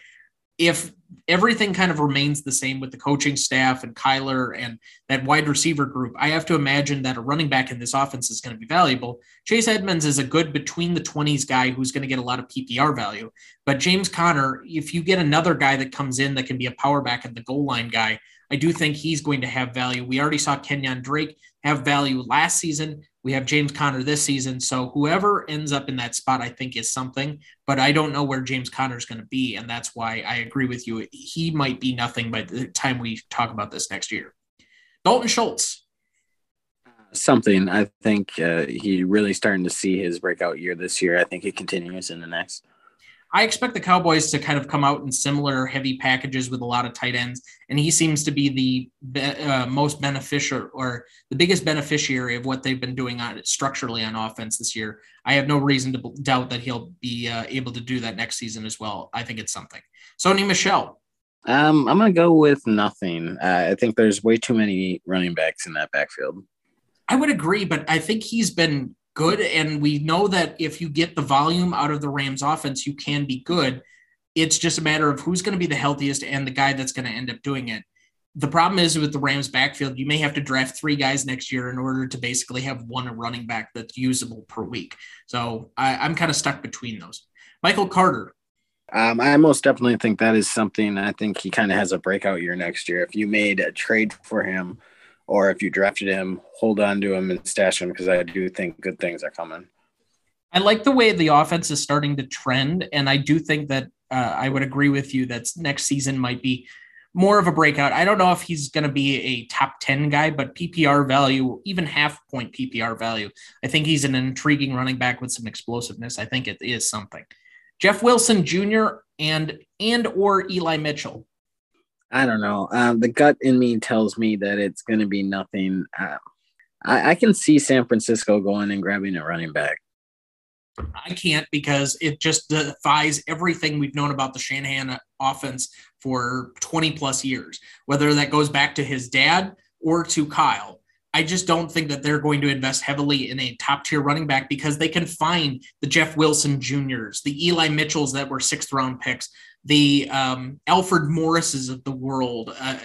if everything kind of remains the same with the coaching staff and Kyler and that wide receiver group, I have to imagine that a running back in this offense is going to be valuable. Chase Edmonds is a good between the 20s guy who's going to get a lot of PPR value. But James Conner, if you get another guy that comes in that can be a power back and the goal line guy, I do think he's going to have value. We already saw Kenyon Drake have value last season. We have James Conner this season. So whoever ends up in that spot, I think is something, but I don't know where James Conner is going to be. And that's why I agree with you. He might be nothing by the time we talk about this next year. Dalton Schultz. Something. I think uh, he really starting to see his breakout year this year. I think it continues in the next. I expect the Cowboys to kind of come out in similar heavy packages with a lot of tight ends, and he seems to be the uh, most beneficial or the biggest beneficiary of what they've been doing on structurally on offense this year. I have no reason to doubt that he'll be uh, able to do that next season as well. I think it's something. Sony Michel. Um, I'm gonna go with nothing. Uh, I think there's way too many running backs in that backfield. I would agree, but I think he's been good. And we know that if you get the volume out of the Rams offense, you can be good. It's just a matter of who's going to be the healthiest and the guy that's going to end up doing it. The problem is with the Rams backfield, you may have to draft three guys next year in order to basically have one running back that's usable per week. So I, am kind of stuck between those. Michael Carter. Um, I most definitely think that is something. I think he kind of has a breakout year next year. If you made a trade for him, or if you drafted him, hold on to him and stash him because I do think good things are coming. I like the way the offense is starting to trend, and I do think that uh, I would agree with you that next season might be more of a breakout. I don't know if he's going to be a top 10 guy, but PPR value, even half point PPR value, I think he's an intriguing running back with some explosiveness. I think it is something. Jeff Wilson Jr. and and or Eli Mitchell. I don't know. Um, the gut in me tells me that it's going to be nothing. Uh, I, I, can see San Francisco going and grabbing a running back. I can't because it just defies everything we've known about the Shanahan offense for 20 plus years, whether that goes back to his dad or to Kyle. I just don't think that they're going to invest heavily in a top tier running back because they can find the Jeff Wilson Juniors, the Eli Mitchells that were sixth round picks, the um, Alfred Morrises of the world. Uh,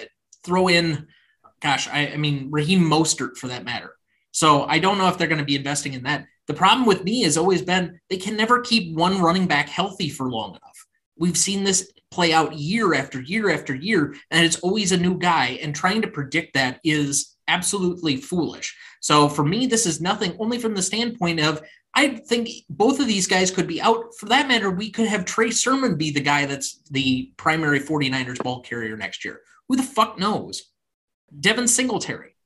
throw in, gosh, I, I mean, Raheem Mostert for that matter. So I don't know if they're going to be investing in that. The problem with me has always been they can never keep one running back healthy for long enough. We've seen this play out year after year after year, and it's always a new guy. And trying to predict that is absolutely foolish. So for me, this is nothing only from the standpoint of I think both of these guys could be out. For that matter, we could have Trey Sermon be the guy that's the primary 49ers ball carrier next year. Who the fuck knows? Devin Singletary.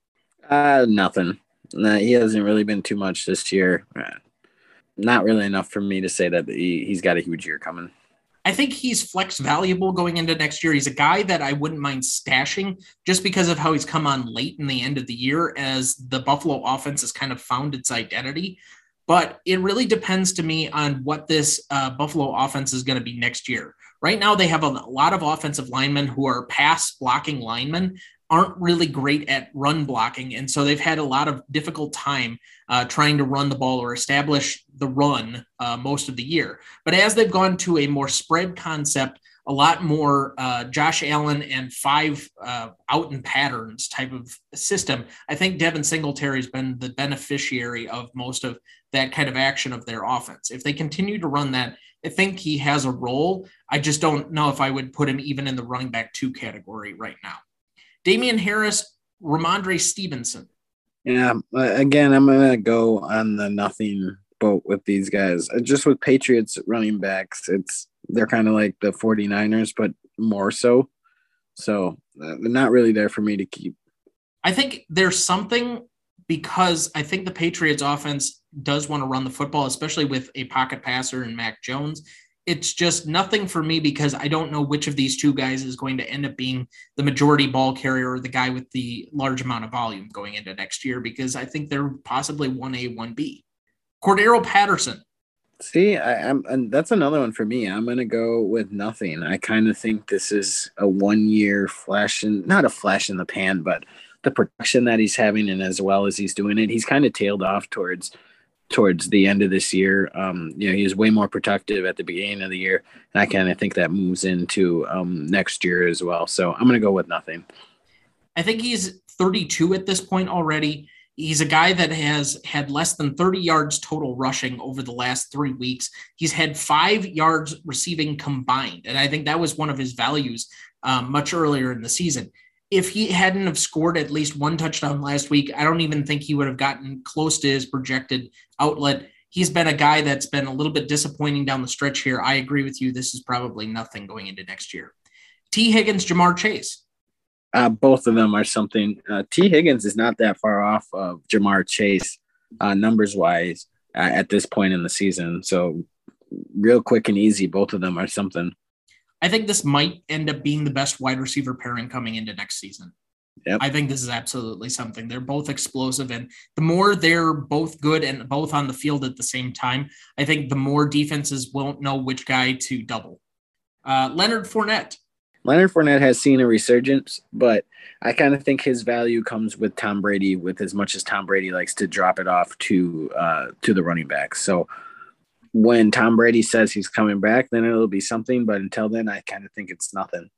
Uh, nothing. No, he hasn't really been too much this year. Uh, not really enough for me to say that he, he's got a huge year coming. I think he's flex valuable going into next year. He's a guy that I wouldn't mind stashing just because of how he's come on late in the end of the year as the Buffalo offense has kind of found its identity. But it really depends to me on what this uh, Buffalo offense is going to be next year. Right now, they have a lot of offensive linemen who are pass blocking linemen, aren't really great at run blocking. And so they've had a lot of difficult time uh, trying to run the ball or establish the run uh, most of the year. But as they've gone to a more spread concept, a lot more uh, Josh Allen and five uh, out and patterns type of system. I think Devin Singletary has been the beneficiary of most of that kind of action of their offense. If they continue to run that, I think he has a role. I just don't know if I would put him even in the running back two category right now. Damien Harris, Rhamondre Stevenson. Yeah, again, I'm going to go on the nothing boat with these guys. Uh, just with Patriots running backs, it's they're kind of like the 49ers, but more so. So uh, they're not really there for me to keep. I think there's something because I think the Patriots offense does want to run the football, especially with a pocket passer and Mac Jones. It's just nothing for me because I don't know which of these two guys is going to end up being the majority ball carrier or the guy with the large amount of volume going into next year because I think they're possibly 1A, 1B. Cordarrelle Patterson. See, I, am and that's another one for me. I'm gonna go with nothing. I kind of think this is a one year flash in not a flash in the pan, but the production that he's having and as well as he's doing it, he's kind of tailed off towards towards the end of this year. Um, you know, he was way more productive at the beginning of the year, and I kind of think that moves into um, next year as well. So I'm going to go with nothing. I think he's 32 at this point already. He's a guy that has had less than 30 yards total rushing over the last three weeks. He's had five yards receiving combined, and I think that was one of his values um, much earlier in the season if he hadn't have scored at least one touchdown last week, I don't even think he would have gotten close to his projected outlet. He's been a guy that's been a little bit disappointing down the stretch here. I agree with you. This is probably nothing going into next year. Tee Higgins, Ja'Marr Chase. Uh, both of them are something. Uh, Tee Higgins is not that far off of Ja'Marr Chase uh, numbers wise uh, at this point in the season. So, real quick and easy, both of them are something. I think this might end up being the best wide receiver pairing coming into next season. Yep. I think this is absolutely something. They're both explosive, and the more they're both good and both on the field at the same time, I think the more defenses won't know which guy to double. Uh, Leonard Fournette. Leonard Fournette has seen a resurgence, but I kind of think his value comes with Tom Brady, with as much as Tom Brady likes to drop it off to uh, to the running backs. So when Tom Brady says he's coming back, then it'll be something. But until then, I kind of think it's nothing.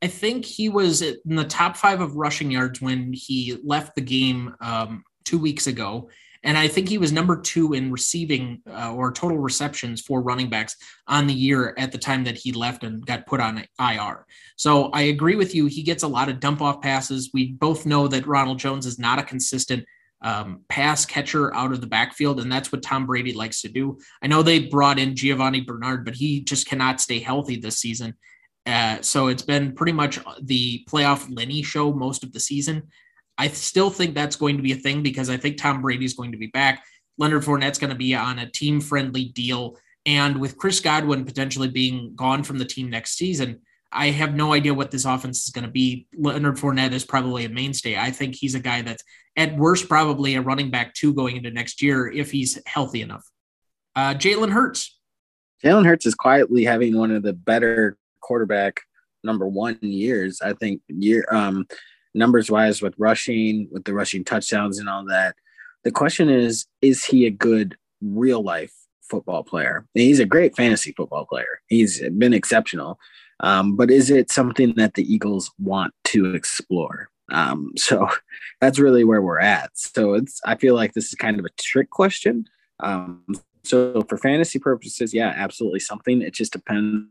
I think he was in the top five of rushing yards when he left the game um, two weeks ago. And I think he was number two in receiving uh, or total receptions for running backs on the year at the time that he left and got put on IR. So I agree with you. He gets a lot of dump off passes. We both know that Ronald Jones is not a consistent um, pass catcher out of the backfield, and that's what Tom Brady likes to do. I know they brought in Giovani Bernard, but he just cannot stay healthy this season. Uh, so it's been pretty much the playoff Lenny show most of the season. I still think that's going to be a thing because I think Tom Brady's going to be back. Leonard Fournette's going to be on a team friendly deal. And with Chris Godwin potentially being gone from the team next season, I have no idea what this offense is going to be. Leonard Fournette is probably a mainstay. I think he's a guy that's at worst probably a running back two going into next year if he's healthy enough. Uh, Jalen Hurts. Jalen Hurts is quietly having one of the better quarterback number one years. I think year um, numbers wise with rushing, with the rushing touchdowns and all that. The question is, is he a good real life football player? he's a great fantasy football player. He's been exceptional. Um, but is it something that the Eagles want to explore? Um, so that's really where we're at. So it's I feel like this is kind of a trick question. Um, so for fantasy purposes, yeah, absolutely something. It just depends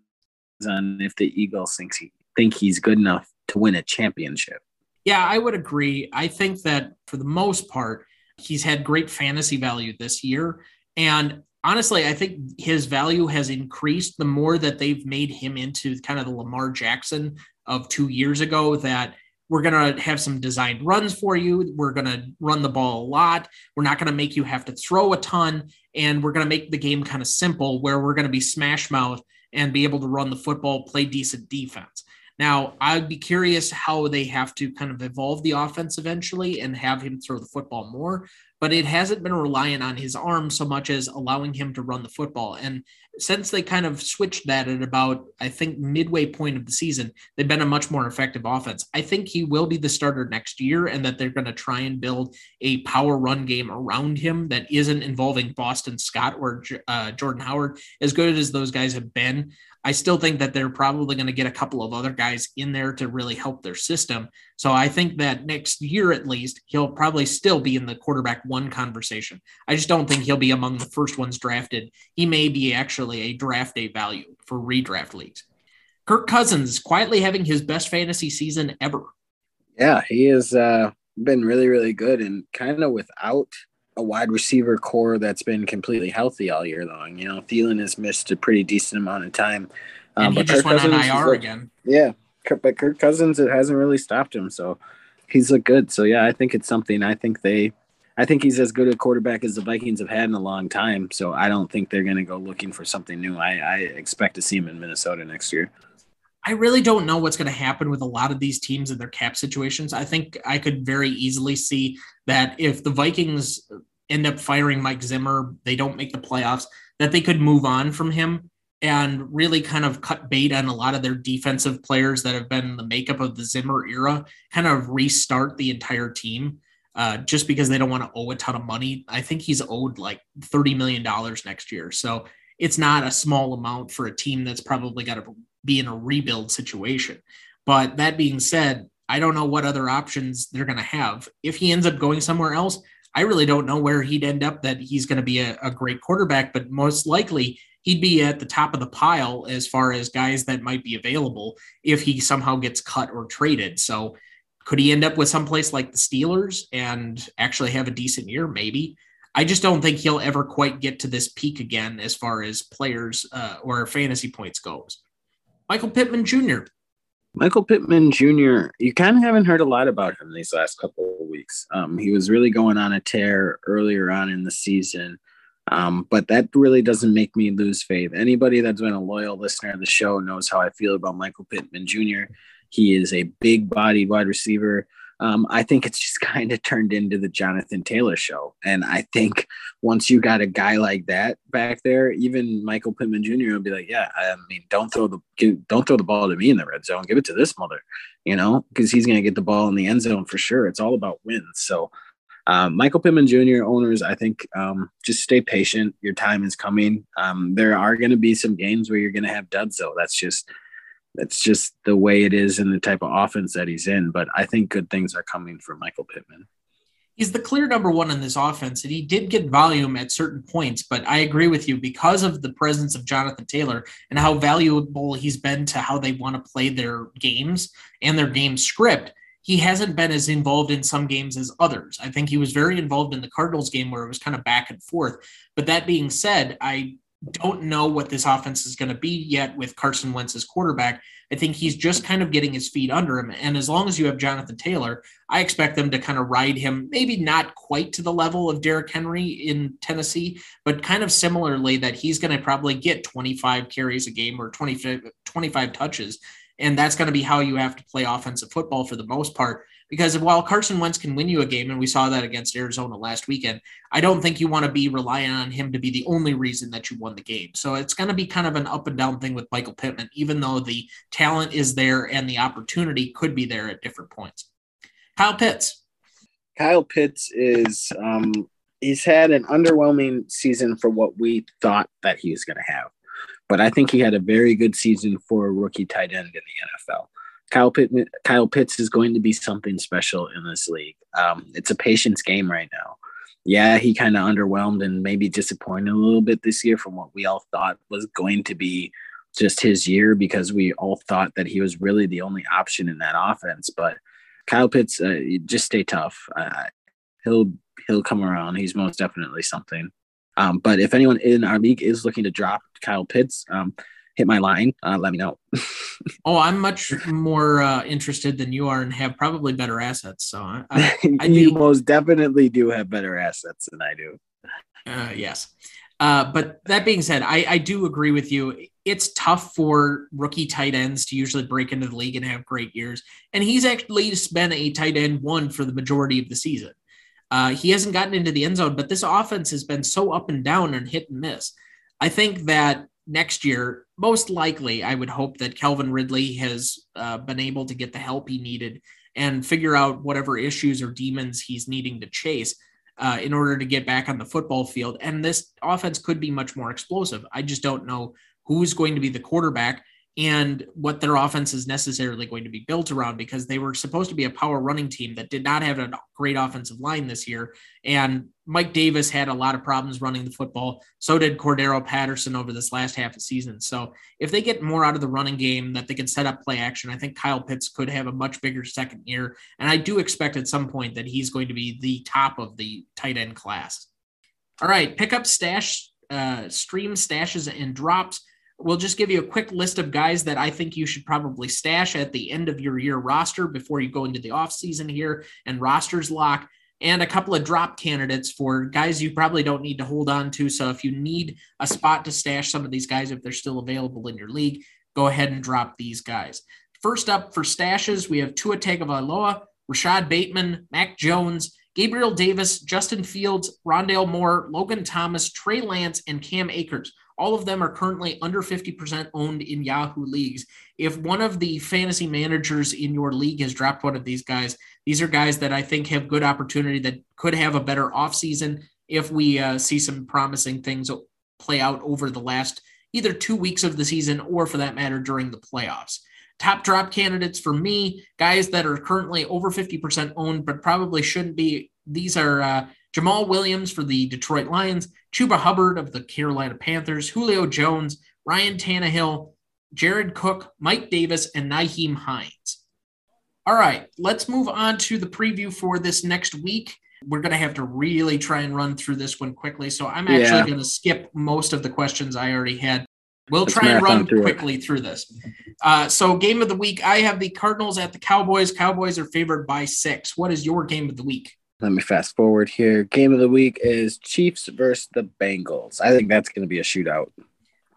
on if the Eagles thinks he think he's good enough to win a championship. Yeah, I would agree. I think that for the most part, he's had great fantasy value this year. And honestly, I think his value has increased the more that they've made him into kind of the Lamar Jackson of two years ago that we're going to have some designed runs for you. We're going to run the ball a lot. We're not going to make you have to throw a ton. And we're going to make the game kind of simple where we're going to be smash mouth and be able to run the football, play decent defense. Now, I'd be curious how they have to kind of evolve the offense eventually and have him throw the football more but it hasn't been reliant on his arm so much as allowing him to run the football. And since they kind of switched that at about, I think, midway point of the season, they've been a much more effective offense. I think he will be the starter next year and that they're going to try and build a power run game around him that isn't involving Boston Scott or uh, Jordan Howard. As good as those guys have been, I still think that they're probably going to get a couple of other guys in there to really help their system. So I think that next year, at least, he'll probably still be in the quarterback one conversation. I just don't think he'll be among the first ones drafted. He may be actually a draft day value for redraft leagues. Kirk Cousins quietly having his best fantasy season ever. Yeah, he has uh, been really, really good and kind of without a wide receiver core that's been completely healthy all year long. You know, Thielen has missed a pretty decent amount of time. Um, and he just Kirk went Cousins on IR like, again. Yeah, but Kirk Cousins it hasn't really stopped him, so he's looked good. So yeah, I think it's something. I think they, I think he's as good a quarterback as the Vikings have had in a long time. So I don't think they're going to go looking for something new. I, I expect to see him in Minnesota next year. I really don't know what's going to happen with a lot of these teams and their cap situations. I think I could very easily see that if the Vikings end up firing Mike Zimmer, they don't make the playoffs, that they could move on from him and really kind of cut bait on a lot of their defensive players that have been the makeup of the Zimmer era, kind of restart the entire team. Uh, just because they don't want to owe a ton of money. I think he's owed like $30 million next year. So it's not a small amount for a team that's probably got to be in a rebuild situation. But that being said, I don't know what other options they're going to have. If he ends up going somewhere else, I really don't know where he'd end up that he's going to be a, a great quarterback, but most likely he'd be at the top of the pile as far as guys that might be available if he somehow gets cut or traded. So could he end up with someplace like the Steelers and actually have a decent year? Maybe. I just don't think he'll ever quite get to this peak again as far as players uh, or fantasy points goes. Michael Pittman Jr. Michael Pittman Jr. You kind of haven't heard a lot about him these last couple of weeks. Um, he was really going on a tear earlier on in the season, um, but that really doesn't make me lose faith. Anybody that's been a loyal listener of the show knows how I feel about Michael Pittman Jr. He is a big bodied wide receiver um, I think it's just kind of turned into the Jonathan Taylor show. And I think once you got a guy like that back there, even Michael Pittman Jr. will be like, yeah, I mean, don't throw the don't throw the ball to me in the red zone. Give it to this mother, you know, because he's going to get the ball in the end zone for sure. It's all about wins. So. Um, Michael Pittman Jr. owners, I think, um, just stay patient. Your time is coming. Um, there are going to be some games where you're going to have duds, though. That's just that's just the way it is and the type of offense that he's in. But I think good things are coming for Michael Pittman. He's the clear number one in this offense, and he did get volume at certain points. But I agree with you because of the presence of Jonathan Taylor and how valuable he's been to how they want to play their games and their game script. He hasn't been as involved in some games as others. I think he was very involved in the Cardinals game where it was kind of back and forth. But that being said, I don't know what this offense is going to be yet with Carson Wentz as quarterback. I think he's just kind of getting his feet under him. And as long as you have Jonathan Taylor, I expect them to kind of ride him, maybe not quite to the level of Derrick Henry in Tennessee, but kind of similarly that he's going to probably get 25 carries a game or 25, 25 touches. And that's going to be how you have to play offensive football for the most part. Because while Carson Wentz can win you a game, and we saw that against Arizona last weekend, I don't think you want to be relying on him to be the only reason that you won the game. So it's going to be kind of an up and down thing with Michael Pittman, even though the talent is there and the opportunity could be there at different points. Kyle Pitts. Kyle Pitts is um, he's had an underwhelming season for what we thought that he was going to have. But I think he had a very good season for a rookie tight end in the NFL. Kyle Pittman, Kyle Pitts is going to be something special in this league. Um, it's a patience game right now. Yeah, he kind of underwhelmed and maybe disappointed a little bit this year from what we all thought was going to be just his year because we all thought that he was really the only option in that offense. But Kyle Pitts, uh, just stay tough. Uh, he'll he'll come around. He's most definitely something. Um, but if anyone in our league is looking to drop Kyle Pitts, um, hit my line. Uh, let me know. oh, I'm much more uh, interested than you are and have probably better assets. So I, I you be, most definitely do have better assets than I do. Uh, yes. Uh, but that being said, I, I do agree with you. It's tough for rookie tight ends to usually break into the league and have great years. And he's actually been a tight end one for the majority of the season. Uh, he hasn't gotten into the end zone, but this offense has been so up and down and hit and miss. I think that next year, most likely, I would hope that Calvin Ridley has uh, been able to get the help he needed and figure out whatever issues or demons he's needing to chase uh, in order to get back on the football field. And this offense could be much more explosive. I just don't know who's going to be the quarterback and what their offense is necessarily going to be built around because they were supposed to be a power running team that did not have a great offensive line this year. And Mike Davis had a lot of problems running the football. So did Cordarrelle Patterson over this last half of season. So if they get more out of the running game that they can set up play action, I think Kyle Pitts could have a much bigger second year. And I do expect at some point that he's going to be the top of the tight end class. All right, pick up stash, uh, stream stashes and drops. We'll just give you a quick list of guys that I think you should probably stash at the end of your year roster before you go into the offseason here and rosters lock, and a couple of drop candidates for guys you probably don't need to hold on to. So if you need a spot to stash some of these guys, if they're still available in your league, go ahead and drop these guys. First up for stashes, we have Tua Tagovailoa, Rashod Bateman, Mac Jones, Gabriel Davis, Justin Fields, Rondale Moore, Logan Thomas, Trey Lance, and Cam Akers. All of them are currently under 50% owned in Yahoo leagues. If one of the fantasy managers in your league has dropped one of these guys, these are guys that I think have good opportunity that could have a better offseason if we uh, see some promising things play out over the last either two weeks of the season or for that matter during the playoffs. Top drop candidates for me, guys that are currently over 50% owned, but probably shouldn't be. These are uh, Jamaal Williams for the Detroit Lions, Chuba Hubbard of the Carolina Panthers, Julio Jones, Ryan Tannehill, Jared Cook, Mike Davis, and Nyheim Hines. All right, let's move on to the preview for this next week. We're going to have to really try and run through this one quickly. So I'm actually yeah. going to skip most of the questions I already had. We'll let's try and run through quickly it. through this. Uh, so, game of the week, I have the Cardinals at the Cowboys. Cowboys are favored by six. What is your game of the week? Let me fast forward here. Game of the week is Chiefs versus the Bengals. I think that's going to be a shootout.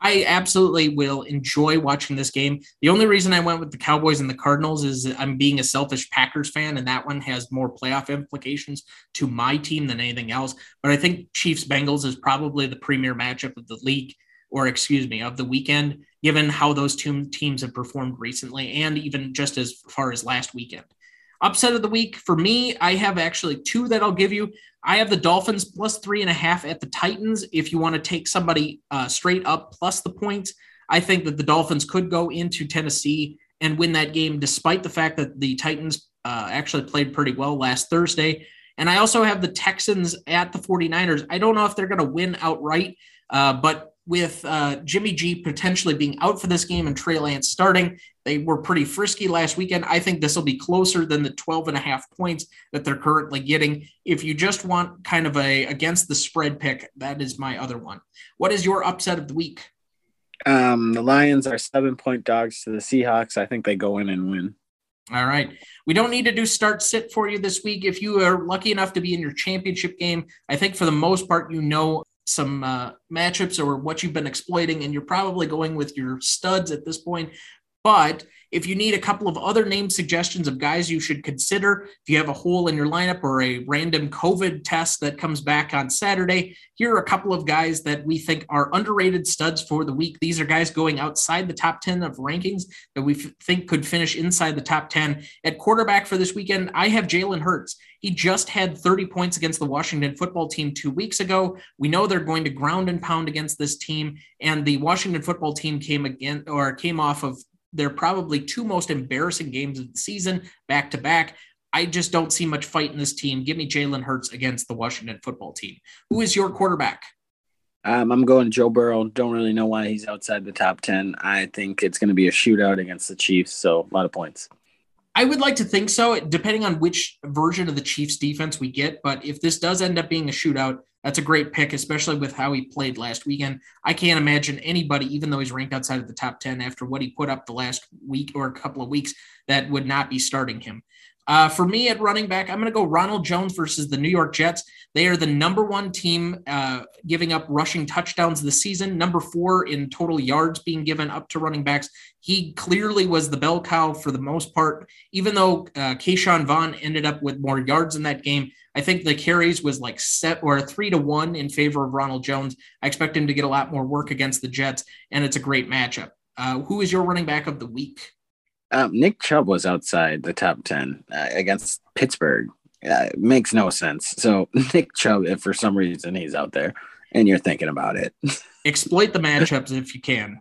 I absolutely will enjoy watching this game. The only reason I went with the Cowboys and the Cardinals is I'm being a selfish Packers fan, and that one has more playoff implications to my team than anything else. But I think Chiefs Bengals is probably the premier matchup of the league, or excuse me, of the weekend, given how those two teams have performed recently and even just as far as last weekend. Upset of the week for me, I have actually two that I'll give you. I have the Dolphins plus three and a half at the Titans. If you want to take somebody uh, straight up plus the points, I think that the Dolphins could go into Tennessee and win that game, despite the fact that the Titans uh, actually played pretty well last Thursday. And I also have the Texans at the 49ers. I don't know if they're going to win outright, uh, but with uh, Jimmy G potentially being out for this game and Trey Lance starting. They were pretty frisky last weekend. I think this will be closer than the 12 and a half points that they're currently getting. If you just want kind of a against the spread pick, that is my other one. What is your upset of the week? Um, the Lions are seven point dogs to the Seahawks. I think they go in and win. All right. We don't need to do start sit for you this week. If you are lucky enough to be in your championship game, I think for the most part, you know some uh, matchups or what you've been exploiting, and you're probably going with your studs at this point. But if you need a couple of other name suggestions of guys you should consider, if you have a hole in your lineup or a random COVID test that comes back on Saturday, here are a couple of guys that we think are underrated studs for the week. These are guys going outside the top 10 of rankings that we f- think could finish inside the top 10. At quarterback for this weekend, I have Jalen Hurts. He just had 30 points against the Washington football team two weeks ago. We know they're going to ground and pound against this team, and the Washington football team came again or came off of they're probably two most embarrassing games of the season back to back. I just don't see much fight in this team. Give me Jalen Hurts against the Washington football team. Who is your quarterback? Um, I'm going Joe Burrow. Don't really know why he's outside the top 10. I think it's going to be a shootout against the Chiefs. So a lot of points. I would like to think so, depending on which version of the Chiefs defense we get. But if this does end up being a shootout, That's a great pick, especially with how he played last weekend. I can't imagine anybody, even though he's ranked outside of the top 10 after what he put up the last week or a couple of weeks, that would not be starting him. Uh, for me at running back, I'm going to go Ronald Jones versus the New York Jets. They are the number one team uh, giving up rushing touchdowns this season, number four in total yards being given up to running backs. He clearly was the bell cow for the most part, even though uh, Ke'Shawn Vaughn ended up with more yards in that game. I think the carries was like set or three to one in favor of Ronald Jones. I expect him to get a lot more work against the Jets, and it's a great matchup. Uh, who is your running back of the week? Um, Nick Chubb was outside the top 10 uh, against Pittsburgh. Uh, makes no sense. So, Nick Chubb, if for some reason he's out there and you're thinking about it, exploit the matchups if you can.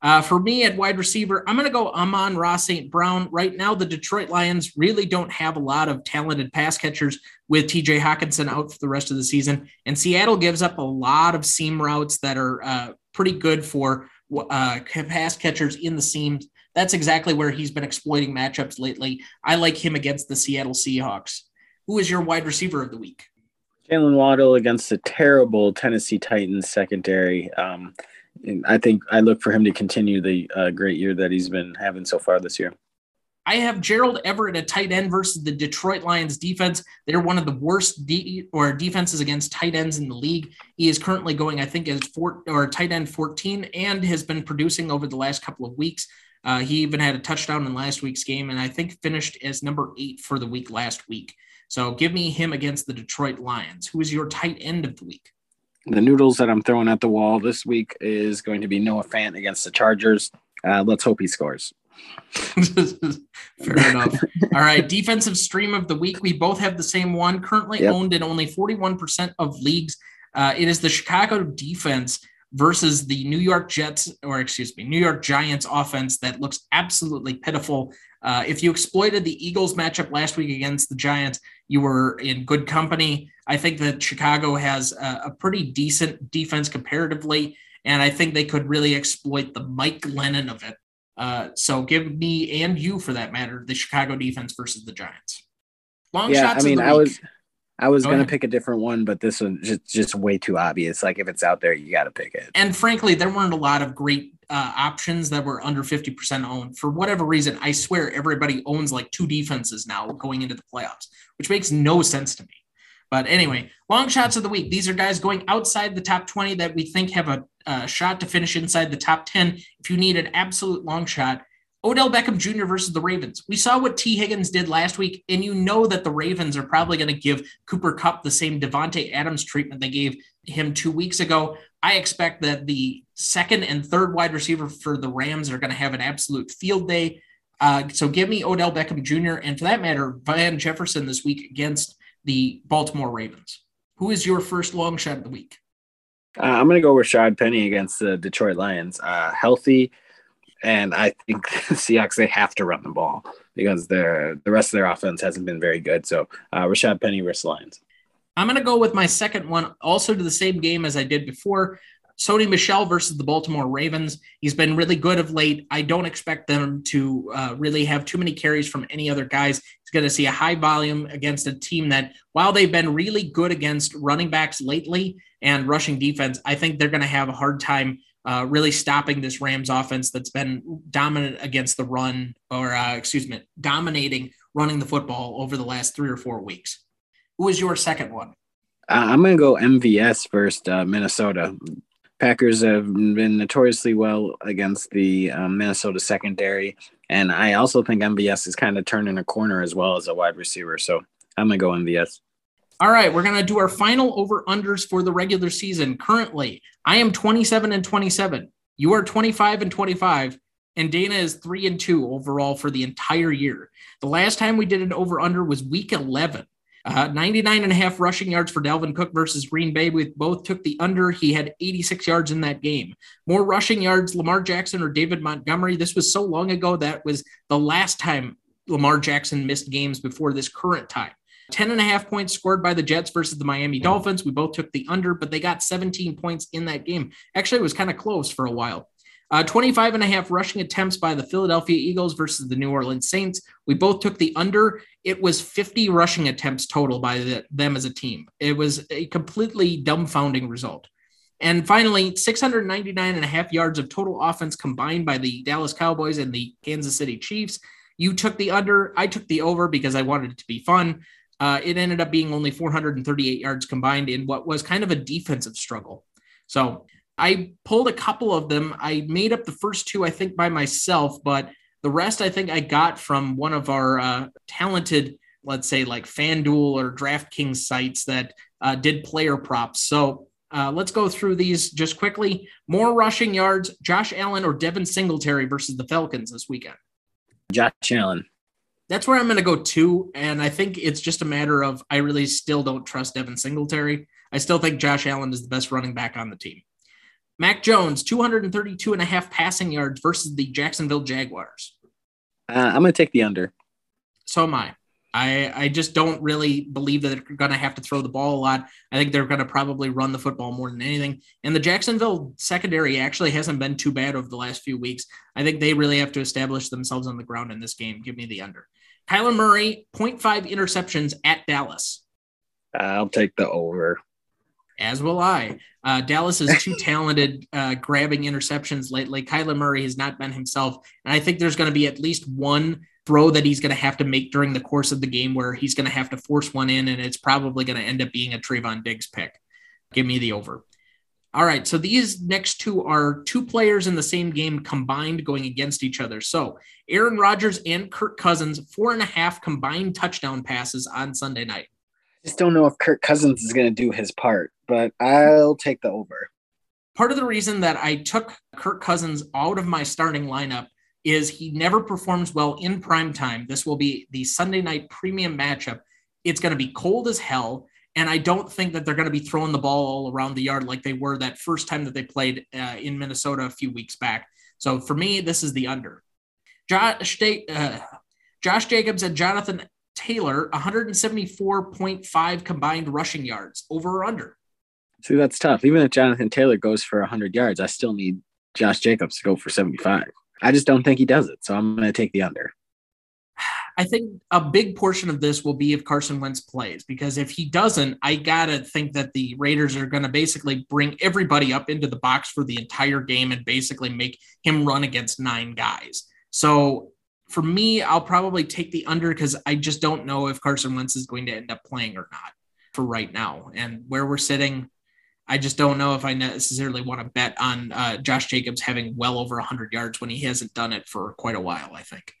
Uh, for me at wide receiver, I'm going to go Amon-Ra St. Brown. Right now, the Detroit Lions really don't have a lot of talented pass catchers with TJ Hockenson out for the rest of the season. And Seattle gives up a lot of seam routes that are uh, pretty good for uh, pass catchers in the seams that's exactly where he's been exploiting matchups lately. I like him against the Seattle Seahawks. Who is your wide receiver of the week? Jaylen Waddle against the terrible Tennessee Titans secondary. Um, I think I look for him to continue the uh, great year that he's been having so far this year. I have Gerald Everett at tight end versus the Detroit Lions defense. They're one of the worst de- or defenses against tight ends in the league. He is currently going, I think, as four or tight end 14 and has been producing over the last couple of weeks. Uh, he even had a touchdown in last week's game, and I think finished as number eight for the week last week. So give me him against the Detroit Lions. Who is your tight end of the week? The noodles that I'm throwing at the wall this week is going to be Noah Fant against the Chargers. Uh, let's hope he scores. Fair enough. All right. Defensive stream of the week. We both have the same one, currently yep. owned in only 41% of leagues. Uh, it is the Chicago defense versus the New York Jets, or excuse me, New York Giants offense that looks absolutely pitiful. Uh, if you exploited the Eagles matchup last week against the Giants, you were in good company. I think that Chicago has a, a pretty decent defense comparatively, and I think they could really exploit the Mike Glennon of it. Uh, so give me and you, for that matter, the Chicago defense versus the Giants. Long yeah, shots. I mean, I was I was Go gonna ahead. pick a different one, but this one just just way too obvious. Like if it's out there, you got to pick it. And frankly, there weren't a lot of great uh, options that were under fifty percent owned. For whatever reason, I swear everybody owns like two defenses now going into the playoffs, which makes no sense to me. But anyway, long shots of the week. These are guys going outside the top 20 that we think have a, a, shot to finish inside the top 10. If you need an absolute long shot, Odell Beckham Jr. versus the Ravens. We saw what Tee Higgins did last week, and you know that the Ravens are probably going to give Cooper Kupp the same Davante Adams treatment they gave him two weeks ago. I expect that the second and third wide receiver for the Rams are going to have an absolute field day. Uh, so give me Odell Beckham Jr. and for that matter, Van Jefferson this week against the Baltimore Ravens. Who is your first long shot of the week? Uh, I'm going to go Rashaad Penny against the Detroit Lions. Uh, healthy and I think the Seahawks they have to run the ball because their the rest of their offense hasn't been very good. So uh, Rashaad Penny versus Lions. I'm going to go with my second one, also to the same game as I did before. Sony Michel versus the Baltimore Ravens. He's been really good of late. I don't expect them to uh, really have too many carries from any other guys. He's going to see a high volume against a team that, while they've been really good against running backs lately and rushing defense, I think they're going to have a hard time uh, really stopping this Rams offense that's been dominant against the run, or uh, excuse me, dominating running the football over the last three or four weeks. Who is your second one? Uh, I'm going to go MVS versus uh, Minnesota. Packers have been notoriously well against the um, Minnesota secondary, and I also think MVS is kind of turning a corner as well as a wide receiver. So I'm going to go MVS. All right, we're going to do our final over unders for the regular season. Currently, I am 27 and 27. You are 25 and 25 and Dana is 3 and 2 overall for the entire year. The last time we did an over under was week 11. Uh, 99 and a half rushing yards for Dalvin Cook versus Green Bay. We both took the under. He had 86 yards in that game. More rushing yards, Lamar Jackson or David Montgomery. This was so long ago that was the last time Lamar Jackson missed games before this current time. 10 and a half points scored by the Jets versus the Miami Dolphins. We both took the under, but they got 17 points in that game. Actually, it was kind of close for a while. Uh, 25 and a half rushing attempts by the Philadelphia Eagles versus the New Orleans Saints. We both took the under. It was 50 rushing attempts total by the, them as a team. It was a completely dumbfounding result. And finally, 699 and a half yards of total offense combined by the Dallas Cowboys and the Kansas City Chiefs. You took the under. I took the over because I wanted it to be fun. Uh, it ended up being only 438 yards combined in what was kind of a defensive struggle. So I pulled a couple of them. I made up the first two, I think, by myself, but the rest I think I got from one of our uh, talented, let's say, like FanDuel or DraftKings sites that uh, did player props. So uh, let's go through these just quickly. More rushing yards, Josh Allen or Devin Singletary versus the Falcons this weekend. Josh Allen. That's where I'm going to go to. And I think it's just a matter of I really still don't trust Devin Singletary. I still think Josh Allen is the best running back on the team. Mac Jones, 232 and a half passing yards versus the Jacksonville Jaguars. Uh, I'm going to take the under. So am I. I, I just don't really believe that they're going to have to throw the ball a lot. I think they're going to probably run the football more than anything. And the Jacksonville secondary actually hasn't been too bad over the last few weeks. I think they really have to establish themselves on the ground in this game. Give me the under. Kyler Murray, 0.5 interceptions at Dallas. I'll take the over. As will I. Uh, Dallas is too talented uh, grabbing interceptions lately. Kyler Murray has not been himself. And I think there's going to be at least one throw that he's going to have to make during the course of the game where he's going to have to force one in, and it's probably going to end up being a Trevon Diggs pick. Give me the over. All right. So these next two are two players in the same game combined going against each other. So Aaron Rodgers and Kirk Cousins, four and a half combined touchdown passes on Sunday night. I just don't know if Kirk Cousins is going to do his part, but I'll take the over. Part of the reason that I took Kirk Cousins out of my starting lineup is he never performs well in prime time. This will be the Sunday night premium matchup. It's going to be cold as hell. And I don't think that they're going to be throwing the ball all around the yard like they were that first time that they played uh, in Minnesota a few weeks back. So for me, this is the under. Josh, uh, Josh Jacobs and Jonathan Taylor, 174.5 combined rushing yards, over or under. See, that's tough. Even if Jonathan Taylor goes for 100 yards, I still need Josh Jacobs to go for 75. I just don't think he does it. So I'm going to take the under. I think a big portion of this will be if Carson Wentz plays, because if he doesn't, I got to think that the Raiders are to basically bring everybody up into the box for the entire game and basically make him run against nine guys. So for me, I'll probably take the under because I just don't know if Carson Wentz is going to end up playing or not for right now. And where we're sitting, I just don't know if I necessarily want to bet on uh, Josh Jacobs having well over 100 yards when he hasn't done it for quite a while, I think.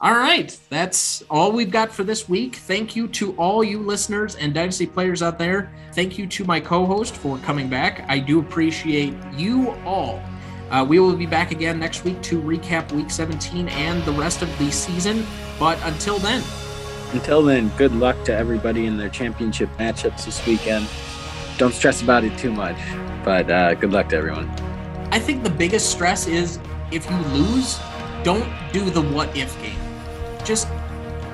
All right, that's all we've got for this week. Thank you to all you listeners and Dynasty players out there. Thank you to my co host for coming back. I do appreciate you all. Uh, we will be back again next week to recap week 17 and the rest of the season. But until then, until then, good luck to everybody in their championship matchups this weekend don't stress about it too much. But uh, good luck to everyone. I think the biggest stress is if you lose, don't do the what if game. Just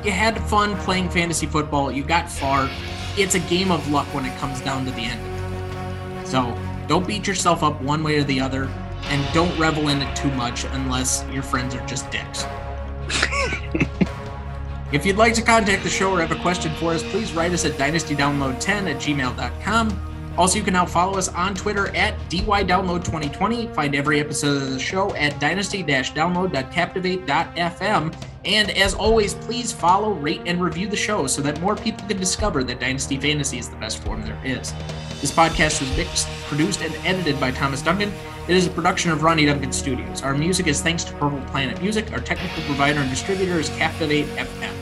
you had fun playing fantasy football. You got far. It's a game of luck when it comes down to the end. So don't beat yourself up one way or the other, and don't revel in it too much unless your friends are just dicks. if you'd like to contact the show or have a question for us, please write us at dynastydownload10 at gmail.com. Also, you can now follow us on Twitter at DYDownload2020. Find every episode of the show at dynasty-download.captivate.fm. And as always, please follow, rate, and review the show so that more people can discover that Dynasty Fantasy is the best form there is. This podcast was mixed, produced, and edited by Thomas Duncan. It is a production of Ronnie Duncan Studios. Our music is thanks to Purple Planet Music. Our technical provider and distributor is Captivate FM.